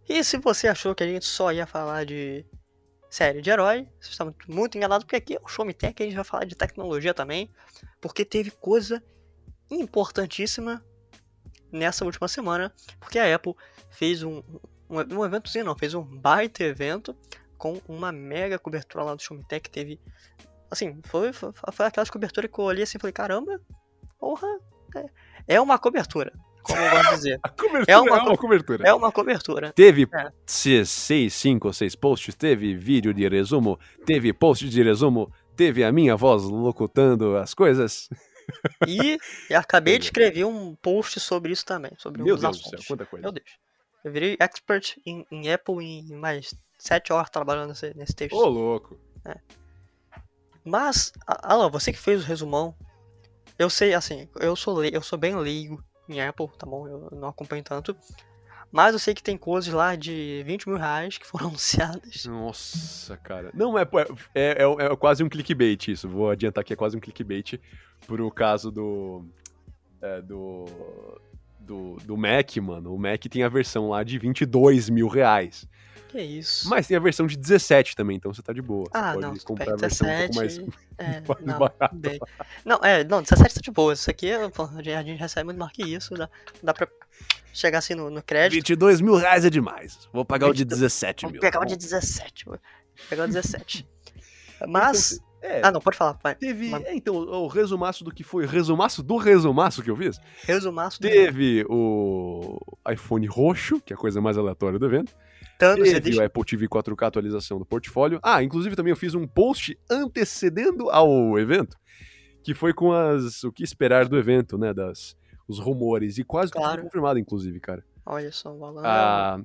E se você achou que a gente só ia falar de série de herói, você está muito, muito enganado, porque aqui é o Show Me Tech, a gente vai falar de tecnologia também, porque teve coisa importantíssima nessa última semana, porque a Apple fez um, um, um eventozinho, não, fez um baita evento com uma mega cobertura lá do Showmetech, teve, assim, foi, foi, foi aquelas coberturas que eu olhei assim e falei, caramba, porra, é, é uma cobertura, como eu gosto de dizer. Cobertura é uma, é uma cobertura. É uma cobertura. Teve é. seis, cinco ou seis posts, teve vídeo de resumo, teve post de resumo, teve a minha voz locutando as coisas. E, acabei de escrever um post sobre isso também. Sobre Meu Deus assuntos. do céu, quanta coisa. Meu Deus. Eu virei expert em, em Apple em mais sete horas trabalhando nesse, nesse texto. Ô, louco. É. Mas, Alan, você que fez o resumão, eu sei, assim, eu sou, eu sou bem leigo em Apple, tá bom? Eu não acompanho tanto. Mas eu sei que tem coisas lá de 20 mil reais que foram anunciadas. Nossa, cara. Não, é, é, é, é quase um clickbait isso. Vou adiantar que é quase um clickbait pro caso do. É, do. Do, do Mac, mano. O Mac tem a versão lá de 22 mil reais. Que isso. Mas tem a versão de 17 também, então você tá de boa. Ah, você pode não, comprar a versão 17, um mais, é, mais não, barata. Bem. Não, é, não, 17 tá de boa. Isso aqui, a gente recebe muito mais que isso. Dá, dá pra chegar assim no, no crédito. 22 mil reais é demais. Vou pagar 22, o de 17 mil. Vou pegar tá o de 17. Vou pegar o de 17. Mas. É, ah, não, pode falar. Vai. Teve. É, então, o resumaço do que foi. O resumaço do resumaço que eu fiz. Resumaço do Teve o iPhone roxo, que é a coisa mais aleatória do evento. Tanto Teve deixa... o Apple TV 4K atualização do portfólio. Ah, inclusive também eu fiz um post antecedendo ao evento, que foi com as o que esperar do evento, né? Das os rumores. E quase claro. tudo confirmado, inclusive, cara. Olha só, o Alan. Ah,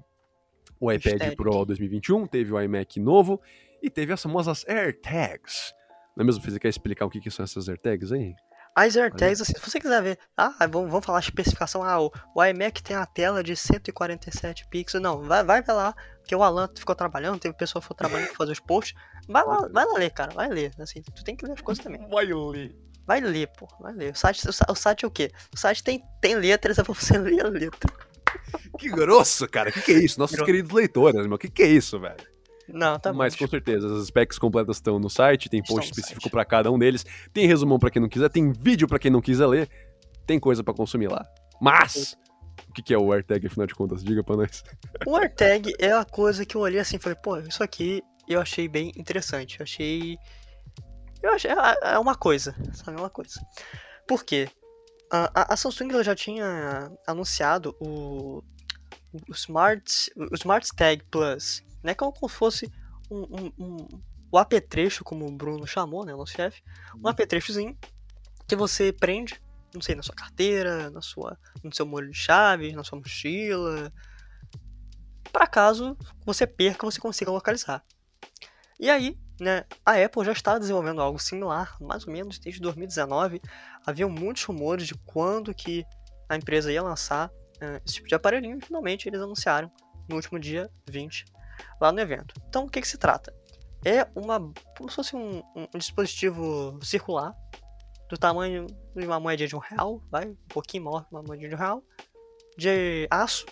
o iPad Pro 2021, teve o iMac novo e teve as famosas AirTags. Não é mesmo? Você quer explicar o que, que são essas AirTags aí? As AirTags, assim, se você quiser ver, ah, vamos, vamos falar a especificação, ah, o, o iMac tem a tela de 147 pixels, não, vai, vai lá, porque o Alan ficou trabalhando, teve pessoa que foi trabalhando pra fazer os posts, vai lá, vai lá ler, cara, vai ler, assim, tu tem que ler as coisas também. Vai ler. Vai ler, pô, vai ler. O site, o, site é o quê? O site tem, tem letras, é pra você ler a letra. Que grosso, cara, que que é isso? Nossos grosso. queridos leitores, meu, que que é isso, velho? Não, tá bom. Mas com desculpa. certeza, as specs completas estão no site, tem post específico pra cada um deles, tem resumão pra quem não quiser, tem vídeo pra quem não quiser ler, tem coisa pra consumir lá. Mas, o que que é o AirTag, afinal de contas? Diga pra nós. O AirTag é a coisa que eu olhei assim e falei, pô, isso aqui eu achei bem interessante. Eu achei. Eu achei. É é uma coisa, sabe? É uma coisa. Por quê? A, a- Samsung ela já tinha anunciado o, o Smart, o Smart Tag Plus, né? Que é como se fosse um, um, um- o apetrecho, como o Bruno chamou, né? O nosso chefe. Um apetrechozinho que você prende, não sei, na sua carteira, na sua, no seu molho de chaves, na sua mochila, para caso você perca, você consiga localizar. E aí, né, a Apple já estava desenvolvendo algo similar, mais ou menos desde 2019. Havia muitos rumores de quando que a empresa ia lançar eh, esse tipo de aparelhinho e finalmente eles anunciaram no último dia 20 lá no evento. Então, o que, que se trata? É uma como se fosse um, um- dispositivo circular do tamanho de uma moedinha de um real, vai, um pouquinho maior que uma moedinha de um real, de aço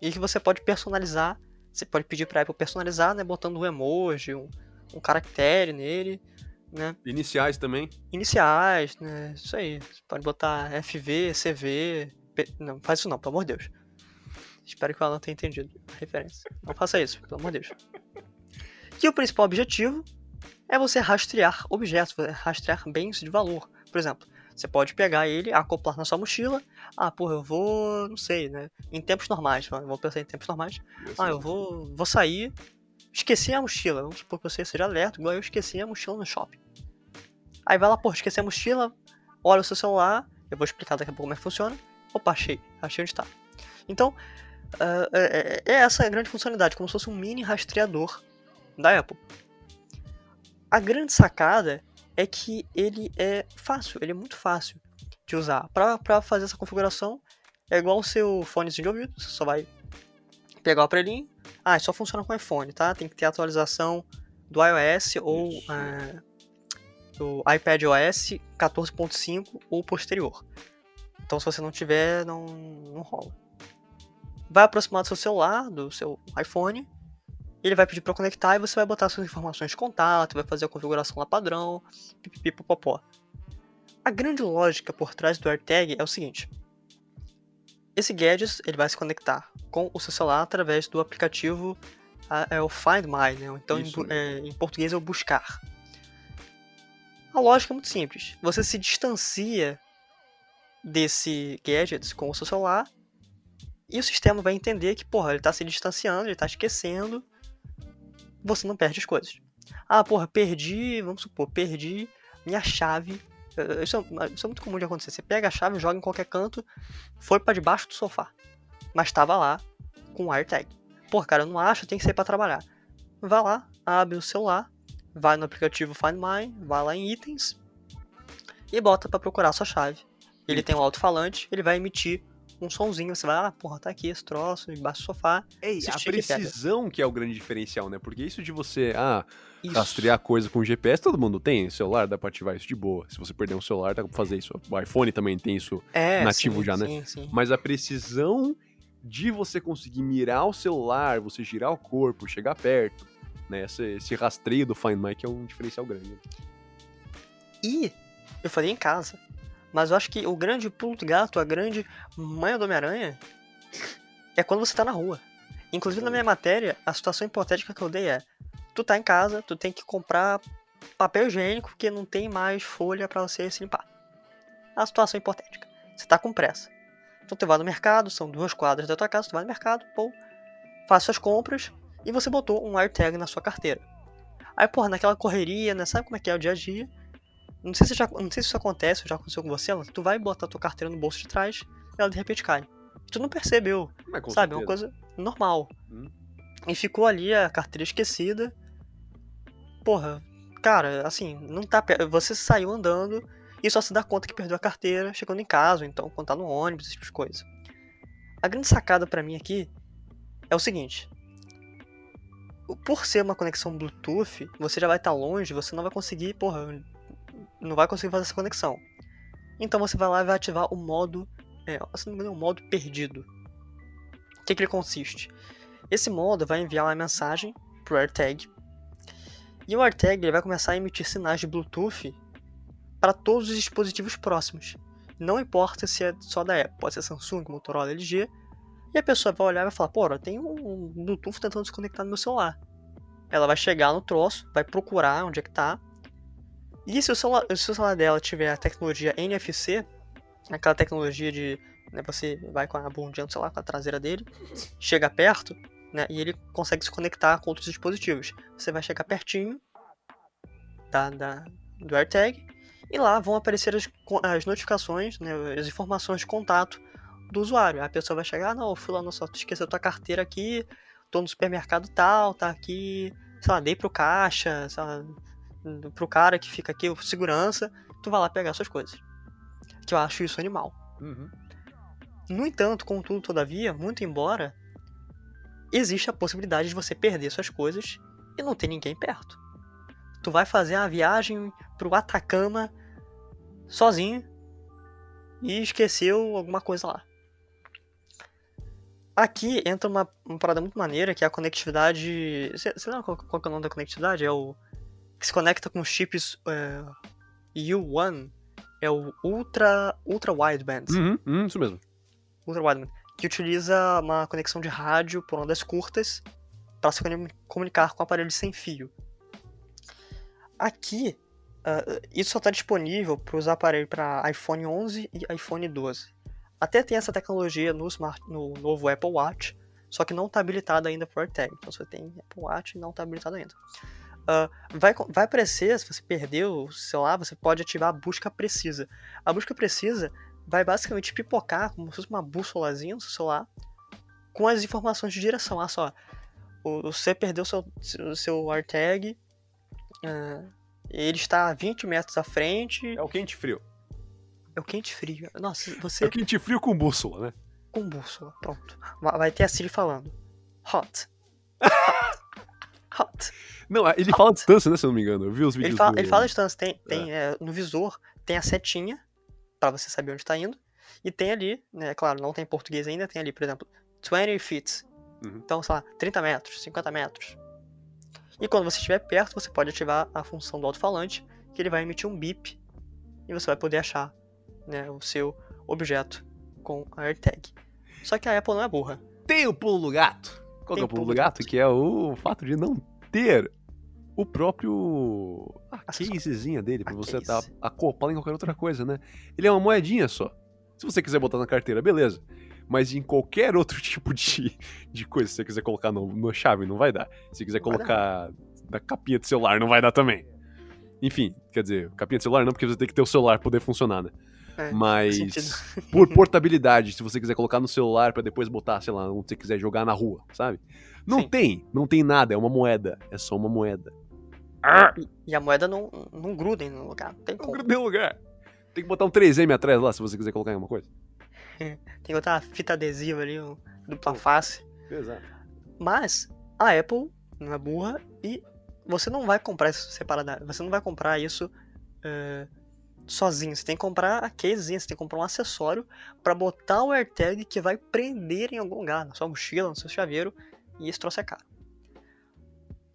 e que você pode personalizar. Você pode pedir para Apple personalizar, né, botando um emoji, um, um caractere nele, né, Iniciais também. iniciais, né, isso aí. Você pode botar FV, CV, P- não faz isso não, pelo amor de Deus. Espero que o Alan tenha entendido a referência. Não faça isso, pelo amor de Deus. Que o principal objetivo é você rastrear objetos, rastrear bens de valor. Por exemplo, você pode pegar ele, acoplar na sua mochila. Ah, porra, eu vou, não sei, né? Em tempos normais, vamos pensar em tempos normais. Ah, eu vou, vou sair, esqueci a mochila. Vamos supor que você seja alerta, igual eu esqueci a mochila no shopping. Aí vai lá, pô, esqueci a mochila, olha o seu celular, eu vou explicar daqui a pouco como é que funciona. Opa, achei, achei onde tá. Então, ah, é, é- essa a grande funcionalidade, como se fosse um mini rastreador da Apple. A grande sacada é que ele é fácil, ele é muito fácil de usar. Pra fazer essa configuração, é igual o seu fonezinho de ouvido, você só vai pegar o aparelhinho. Ah, só funciona com iPhone, tá? Tem que ter atualização do iOS ou ah, do iPadOS 14.5 ou posterior. Então, se você não tiver, não, não rola. Vai aproximar do seu celular, do seu iPhone. Ele vai pedir para conectar e você vai botar suas informações de contato, vai fazer a configuração lá padrão, pipipi popopó. A grande lógica por trás do AirTag é o seguinte: esse gadget ele vai se conectar com o seu celular através do aplicativo ah, é o Find My, né? Então, em, é, em português é o buscar. A lógica é muito simples. Você se distancia desse gadget com o seu celular e o sistema vai entender que, porra, ele tá se distanciando, ele tá esquecendo, você não perde as coisas. Ah, porra, perdi, vamos supor, perdi minha chave. Isso é, isso é muito comum de acontecer. Você pega a chave, joga em qualquer canto, foi pra debaixo do sofá. Mas tava lá com o AirTag. Porra, cara, eu não acho, tem que sair pra trabalhar. Vai lá, abre o celular, vai no aplicativo Find My, vai lá em itens e bota pra procurar sua chave. Ele tem um alto-falante, ele vai emitir um sonzinho, você vai, ah, porra, tá aqui esse troço, embaixo do sofá. Ei, a precisão que é o grande diferencial, né? Porque isso de você, ah, Isso. rastrear coisa com GPS, todo mundo tem. Celular dá pra ativar isso de boa. Se você perder um celular, dá pra fazer isso. O iPhone também tem isso. é, nativo sim, já, né? Sim, sim. Mas a precisão de você conseguir mirar o celular, você girar o corpo, chegar perto, né? Esse, esse rastreio do Find My que é um diferencial grande. E eu falei em casa. Mas eu acho que o grande pulo do gato, a grande manha do Homem-Aranha, é quando você tá na rua. Inclusive na minha matéria, a situação hipotética que eu dei é: tu tá em casa, tu tem que comprar papel higiênico porque não tem mais folha pra você se limpar. A situação hipotética. Você tá com pressa. Então tu vai no mercado, são duas quadras da tua casa, tu vai no mercado, pô, faz suas compras e você botou um AirTag na sua carteira. Aí, porra, naquela correria, né? Sabe como é que é o dia a dia? Não sei se, já, não sei se isso acontece, ou já aconteceu com você. Tu vai botar tua carteira no bolso de trás e ela de repente cai. Tu não percebeu, Mas sabe? É uma certeza. coisa normal. Hum. E ficou ali a carteira esquecida. Porra, cara, assim, não tá. Você saiu andando e só se dá conta que perdeu a carteira chegando em casa, ou então quando tá no ônibus, esse tipo de coisa. A grande sacada pra mim aqui é o seguinte. Por ser uma conexão Bluetooth, você já vai estar longe, você não vai conseguir, porra, não vai conseguir fazer essa conexão. Então você vai lá e vai ativar o modo, é, se não me engano, o modo perdido. O que, que ele consiste? Esse modo vai enviar uma mensagem pro AirTag. E o AirTag ele vai começar a emitir sinais de Bluetooth para todos os dispositivos próximos. Não importa se é só da Apple, pode ser Samsung, Motorola, LG. E a pessoa vai olhar e vai falar: Pô, tem um Bluetooth tentando se conectar no meu celular. Ela vai chegar no troço, vai procurar onde é que tá. E se o celular, se o celular dela tiver a tecnologia NFC, aquela tecnologia de né, você vai com a bundinha do celular, com a traseira dele, chega perto, né, e ele consegue se conectar com outros dispositivos. Você vai chegar pertinho da, da do AirTag e lá vão aparecer as, as notificações, né, as informações de contato do usuário. A pessoa vai chegar, ah, não, fulano, só esqueceu tua carteira aqui, tô no supermercado tal, tá aqui, sei lá, dei pro caixa, sei lá, pro cara que fica aqui, segurança, tu vai lá pegar suas coisas. Que eu acho isso animal. Uhum. No entanto, contudo, todavia, muito embora, existe a possibilidade de você perder suas coisas e não ter ninguém perto. Tu vai fazer a viagem pro Atacama sozinho e esqueceu alguma coisa lá. Aqui entra uma, uma parada muito maneira que é a conectividade. Você lembra qual, qual é o nome da conectividade? É o. que se conecta com chips é, U1. É o Ultra, ultra Wideband. Uhum, uhum, isso mesmo. Ultra Wideband. Que utiliza uma conexão de rádio por ondas curtas para se comunicar com aparelhos sem fio. Aqui, uh, isso só está disponível para os aparelhos para iPhone 11 e iPhone 12. Até tem essa tecnologia no, smart, no novo Apple Watch, só que não está habilitado ainda por AirTag. Então você tem Apple Watch e não está habilitado ainda. Uh, vai, vai aparecer, se você perdeu o celular, você pode ativar a busca precisa. A busca precisa vai basicamente pipocar, como se fosse uma bússolazinha no seu celular, com as informações de direção. Ah, só, você perdeu seu, seu, seu AirTag, uh, ele está a 20 metros à frente. É o quente frio. É o quente frio. Nossa, você. É o quente frio com bússola, né? Com bússola, pronto. Vai ter a Siri falando. Hot. Não, ele fala a distância, né? Se eu não me engano. Eu vi os vídeos. Ele fala, do... ele fala a distância. Tem, tem é. É, no visor, tem a setinha para você saber onde está indo. E tem ali, né? Claro, não tem português ainda. Tem ali, por exemplo, 20 feet. Uhum. Então, sei lá, 30 metros, 50 metros. E quando você estiver perto, você pode ativar a função do alto-falante, que ele vai emitir um bip e você vai poder achar né, o seu objeto com a AirTag. Só que a Apple não é burra. Tem o pulo do gato. Qual Tem é o pulo do gato? gato? Que é o fato de não ter o próprio a casezinha dele para você estar tá acoplado em qualquer outra coisa, né? Ele é uma moedinha só. Se você quiser botar na carteira, beleza mas em qualquer outro tipo de, de coisa, se você quiser colocar no, no chave, não vai dar. Se quiser colocar na capinha do celular, não vai dar também. Enfim, quer dizer, capinha de celular não, porque você tem que ter o celular para poder funcionar, né? É, Mas por portabilidade, se você quiser colocar no celular para depois botar, sei lá, onde você quiser jogar na rua, sabe? Não Sim. tem, não tem nada, é uma moeda, é só uma moeda. E, a moeda não, não gruda em lugar, não tem como. Não gruda em lugar. Tem que botar um 3M atrás lá se você quiser colocar em alguma coisa. Tem que botar uma fita adesiva ali, um, dupla face. Exato. Mas a Apple não é burra e você não vai comprar isso separado. Você não vai comprar isso uh, sozinho. Você tem que comprar a casezinha, você tem que comprar um acessório para botar o AirTag que vai prender em algum lugar, na sua mochila, no seu chaveiro, e esse troço é caro.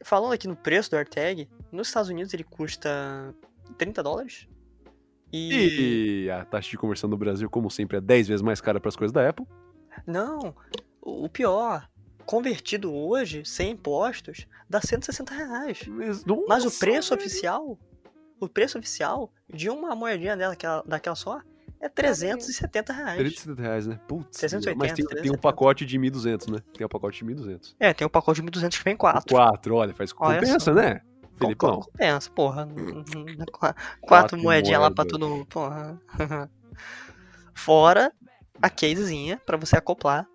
Falando aqui no preço do AirTag, nos Estados Unidos ele custa 30 dólares. E... e a taxa de conversão no Brasil, como sempre, é 10 vezes mais cara para as coisas da Apple. Não, o pior, convertido hoje, sem impostos, dá 160 reais. Mas, Mas o preço oficial, o preço oficial de uma moedinha dela, daquela só, é 370 reais. 370 reais, né? Putz. 380, mas tem, tem um pacote de 1.200, né? Tem um pacote de 1.200. É, tem um pacote de 1.200 que vem 4. 4, olha, faz olha compensa, só. né? Felipão. Compensa, porra. Quatro, Quatro moedinhas lá pra todo. Porra. Fora a casezinha pra você acoplar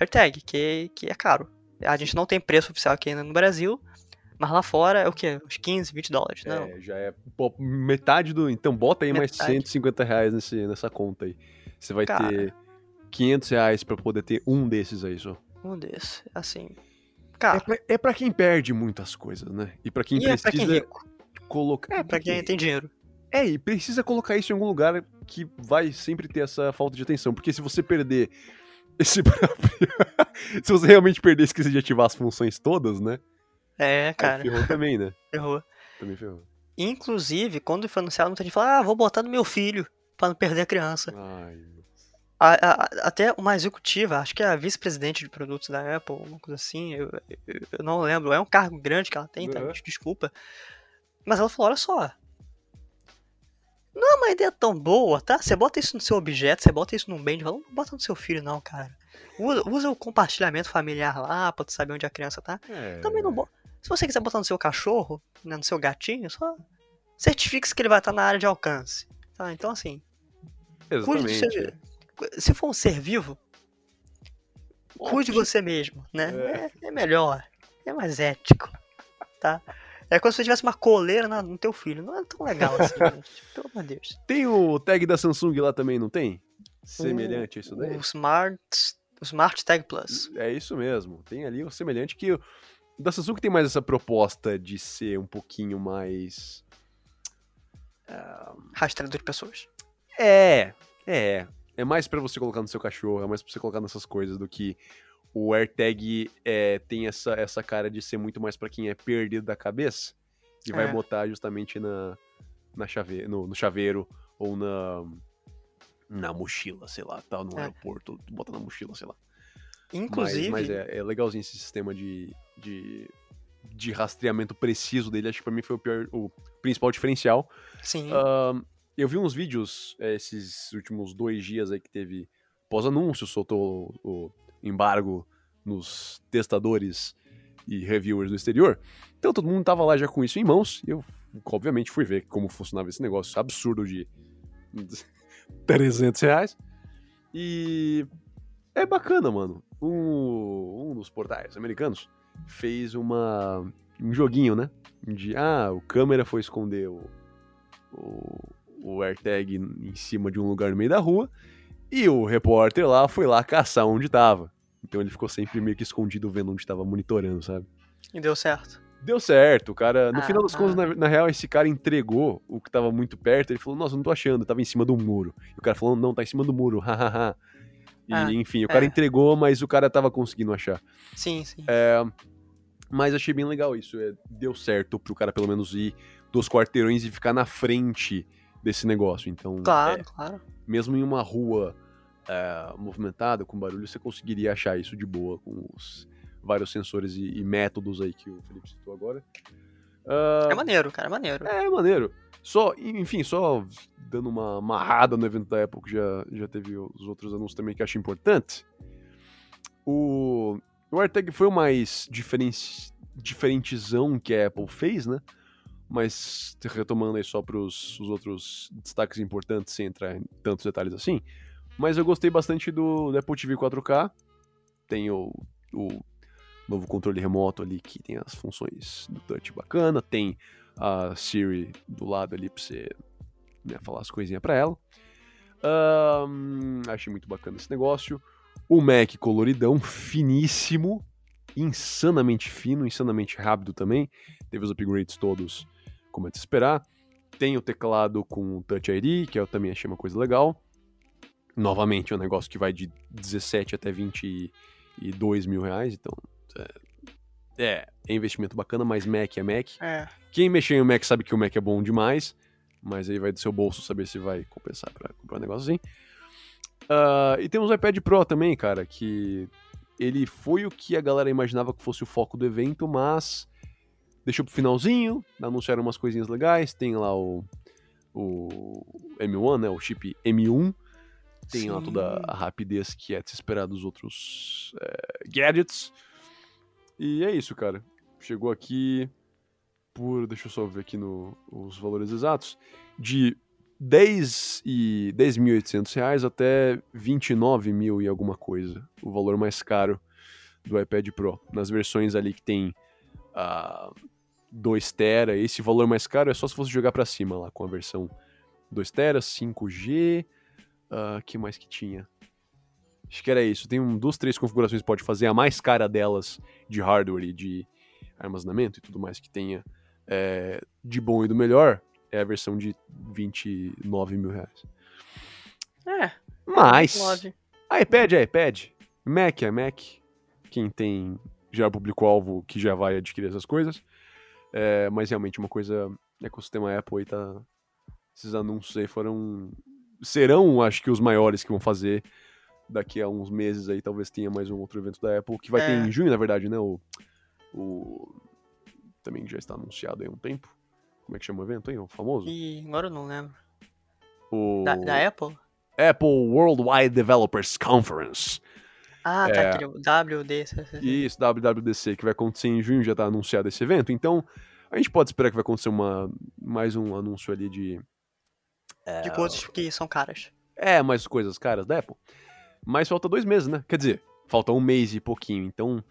AirTag, que, que é caro. A gente não tem preço oficial aqui ainda no Brasil, mas lá fora é o quê? Uns 15, 20 dólares, não? É, já é pô, metade do. Então bota aí metade. mais 150 reais nesse, nessa conta aí. Você vai Cara, ter 500 reais pra poder ter um desses aí só. Um desses, assim. Cara, é pra, é pra quem perde muitas coisas, né? E pra quem e precisa é pra quem é rico. colocar. É, pra quem tem dinheiro. É, e precisa colocar isso em algum lugar que vai sempre ter essa falta de atenção. Porque se você perder esse próprio. se você realmente perder esquecer de ativar as funções todas, né? É, Aí cara. ferrou também, né? Errou. Também ferrou. Inclusive, quando foi anunciado, muita gente falou: ah, vou botar no meu filho, pra não perder a criança. Ai, a- a- até uma executiva, acho que é a vice-presidente de produtos da Apple, uma coisa assim, eu, eu- eu não lembro. É um cargo grande que ela tem, tá? Uhum. Desculpa. Mas ela falou: olha só. Não é uma ideia tão boa, tá? Você bota isso no seu objeto, você bota isso num bem de valor, não bota no seu filho, não, cara. Usa, usa o compartilhamento familiar lá pra tu saber onde a criança tá. é. Também não. Se você quiser botar no seu cachorro, né, no seu gatinho, só certifique-se que ele vai estar na área de alcance. Tá? Então, assim, cuide do Exatamente. seu. Se for um ser vivo, cuide de você mesmo, né? É. É, é melhor, é mais ético, tá? É como se você tivesse uma coleira na- no teu filho. Não é tão legal assim, gente. Pelo amor de Deus. Tem o tag da Samsung lá também, não tem? Semelhante a isso daí? O Smart, Smart Tag Plus. É isso mesmo. Tem ali o semelhante que o da Samsung tem mais essa proposta de ser um pouquinho mais. Rastreador de pessoas. É, é. É mais pra você colocar no seu cachorro, é mais pra você colocar nessas coisas do que o AirTag é, tem essa, essa cara de ser muito mais pra quem é perdido da cabeça e vai É. botar justamente na, na chave, no, no chaveiro ou na na mochila, sei lá, tá no É. aeroporto, tu bota na mochila, sei lá. Inclusive, Mas, mas é, é legalzinho esse sistema de, de, de rastreamento preciso dele. Acho que pra mim foi o, pior, o principal diferencial. sim. Ahn, eu vi uns vídeos é, esses últimos dois dias aí que teve pós-anúncio, soltou o, o embargo nos testadores e reviewers do exterior. Então todo mundo tava lá já com isso em mãos. E eu, obviamente, fui ver como funcionava esse negócio absurdo de 300 reais. E é bacana, mano. Um, um dos portais americanos fez uma, um joguinho, né? De, ah, o câmera foi esconder o, o, o AirTag em cima de um lugar no meio da rua e o repórter lá foi lá caçar onde tava. Então ele ficou sempre meio que escondido vendo onde tava monitorando, sabe? E deu certo. Deu certo, o cara. No Ah, final das ah. contas, na, na real, esse cara entregou o que tava muito perto. Ele falou, nossa, não tô achando, tava em cima do muro. E o cara falou, não, tá em cima do muro, hahaha. e Ah, enfim, o cara é. entregou, mas o cara tava conseguindo achar. Sim, sim. É, mas achei bem legal isso. é, deu certo pro cara pelo menos ir dos quarteirões e ficar na frente desse negócio. Então, Claro, é, claro. mesmo em uma rua é, movimentada, com barulho, você conseguiria achar isso de boa com os vários sensores e, e métodos aí que o Felipe citou agora. Ah, É maneiro, cara, é maneiro. é, maneiro. Só, enfim, só dando uma amarrada no evento da Apple, que já, já teve os outros anúncios também que eu acho importante. O, o AirTag foi o mais diferen- diferentezão que a Apple fez, né? Mas retomando aí só para os outros destaques importantes, sem entrar em tantos detalhes assim. Mas eu gostei bastante do, do Apple TV 4K. Tem o, o novo controle remoto ali que tem as funções do touch bacana. Tem a Siri do lado ali pra você né, falar as coisinhas pra ela. Ahn, achei muito bacana esse negócio. O Mac coloridão, finíssimo, insanamente fino, insanamente rápido também. Teve os upgrades todos, como é de se esperar. Tem o teclado com Touch ID, que eu também achei uma coisa legal. Novamente, é um negócio que vai de 17 até 22 mil reais, então é, é, investimento bacana, mas Mac é Mac. É. Quem mexer em Mac sabe que o Mac é bom demais, mas aí vai do seu bolso saber se vai compensar pra comprar um negócio assim. Ah, e temos o iPad Pro também, cara, que ele foi o que a galera imaginava que fosse o foco do evento, mas deixou pro finalzinho, anunciaram umas coisinhas legais, tem lá o, o M1, né, o chip M1, tem lá Sim. toda a rapidez que é de se esperar dos outros é, gadgets. E é isso, cara. Chegou aqui por, deixa eu só ver aqui no, os valores exatos, de 10 e 10.800 reais até 29 mil e alguma coisa. O valor mais caro do iPad Pro. Nas versões ali que tem a 2 tera, esse valor mais caro é só se você jogar pra cima lá com a versão 2 tera, 5G, ah, que mais que tinha? Acho que era isso. Tem um, duas, três configurações que pode fazer. A mais cara delas de hardware e de armazenamento e tudo mais que tenha é, de bom e do melhor é a versão de 29 mil reais. É, Mas love. iPad é iPad, Mac é Mac. Quem tem já público-alvo que já vai adquirir essas coisas. É, mas realmente uma coisa, ecossistema Apple aí tá. Esses anúncios aí foram. Serão, acho que, os maiores que vão fazer daqui a uns meses aí. Talvez tenha mais um outro evento da Apple, que vai É. ter em junho, na verdade, né? O. o também já está anunciado aí há um tempo. Como é que chama o evento aí? O famoso? E agora eu não lembro. O Da, da Apple? Apple Worldwide Developers Conference. Ah, tá, É. aquele WD. Isso, WWDC, que vai acontecer em junho, já tá anunciado esse evento. Então, a gente pode esperar que vai acontecer uma, mais um anúncio ali de. De coisas que são caras. É, mais coisas caras da Apple. Mas falta dois meses, né? Quer dizer, falta um mês e pouquinho. Então,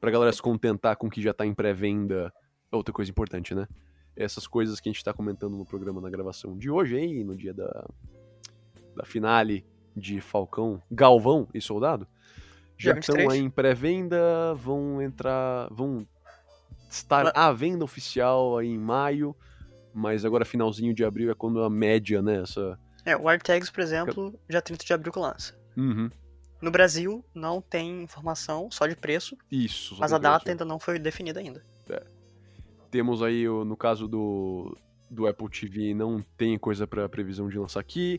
pra galera se contentar com o que já tá em pré-venda. Outra coisa importante, né? Essas coisas que a gente tá comentando no programa na gravação de hoje aí, no dia da, da finale de Falcão, Galvão e Soldado. Já estão 23. aí em pré-venda, vão entrar. vão estar à venda oficial aí em maio. Mas agora, finalzinho de abril, é quando a média, né? Essa. É, o AirTags, por exemplo, já 30 de abril que lança. Uhum. No Brasil, não tem informação, só de preço, Isso. mas a data ainda não foi definida ainda. Temos aí, no caso do, do Apple TV, não tem coisa para previsão de lançar aqui.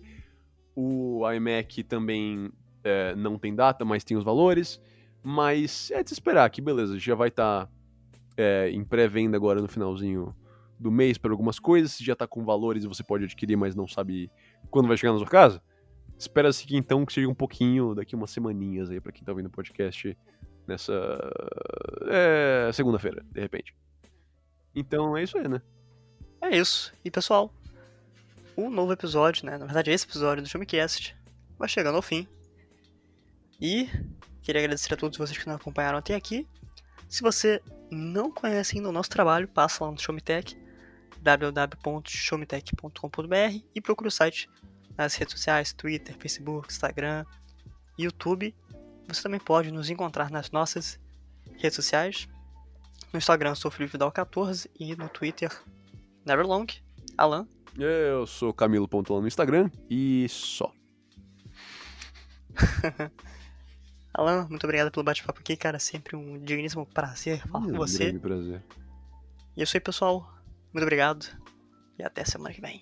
O iMac também é, não tem data, mas tem os valores. Mas é de se esperar que, beleza, já vai estar em pré-venda agora no finalzinho do mês para algumas coisas. Se já tá com valores e você pode adquirir, mas não sabe quando vai chegar na sua casa. Espera-se que então que seja um pouquinho, daqui umas semaninhas aí para quem tá ouvindo o podcast nessa é, segunda-feira, de repente. Então é isso aí, né? É isso. E pessoal, o novo episódio, né? Na verdade, esse episódio do Filmecast vai chegando ao fim. E queria agradecer a todos vocês que nos acompanharam até aqui. Se você não conhece ainda o nosso trabalho, passa lá no Showmetech, www.showmetech.com.br e procure o site nas redes sociais, Twitter, Facebook, Instagram, YouTube. Você também pode nos encontrar nas nossas redes sociais. No Instagram eu sou FelipeVidal14 e no Twitter Neverlong. Alan. Eu sou Camilo Pontola no Instagram e só. Alan, muito obrigado pelo bate-papo aqui, cara. Sempre um digníssimo prazer falar com Um você. grande prazer. E é isso aí, pessoal. Muito obrigado. E até semana que vem.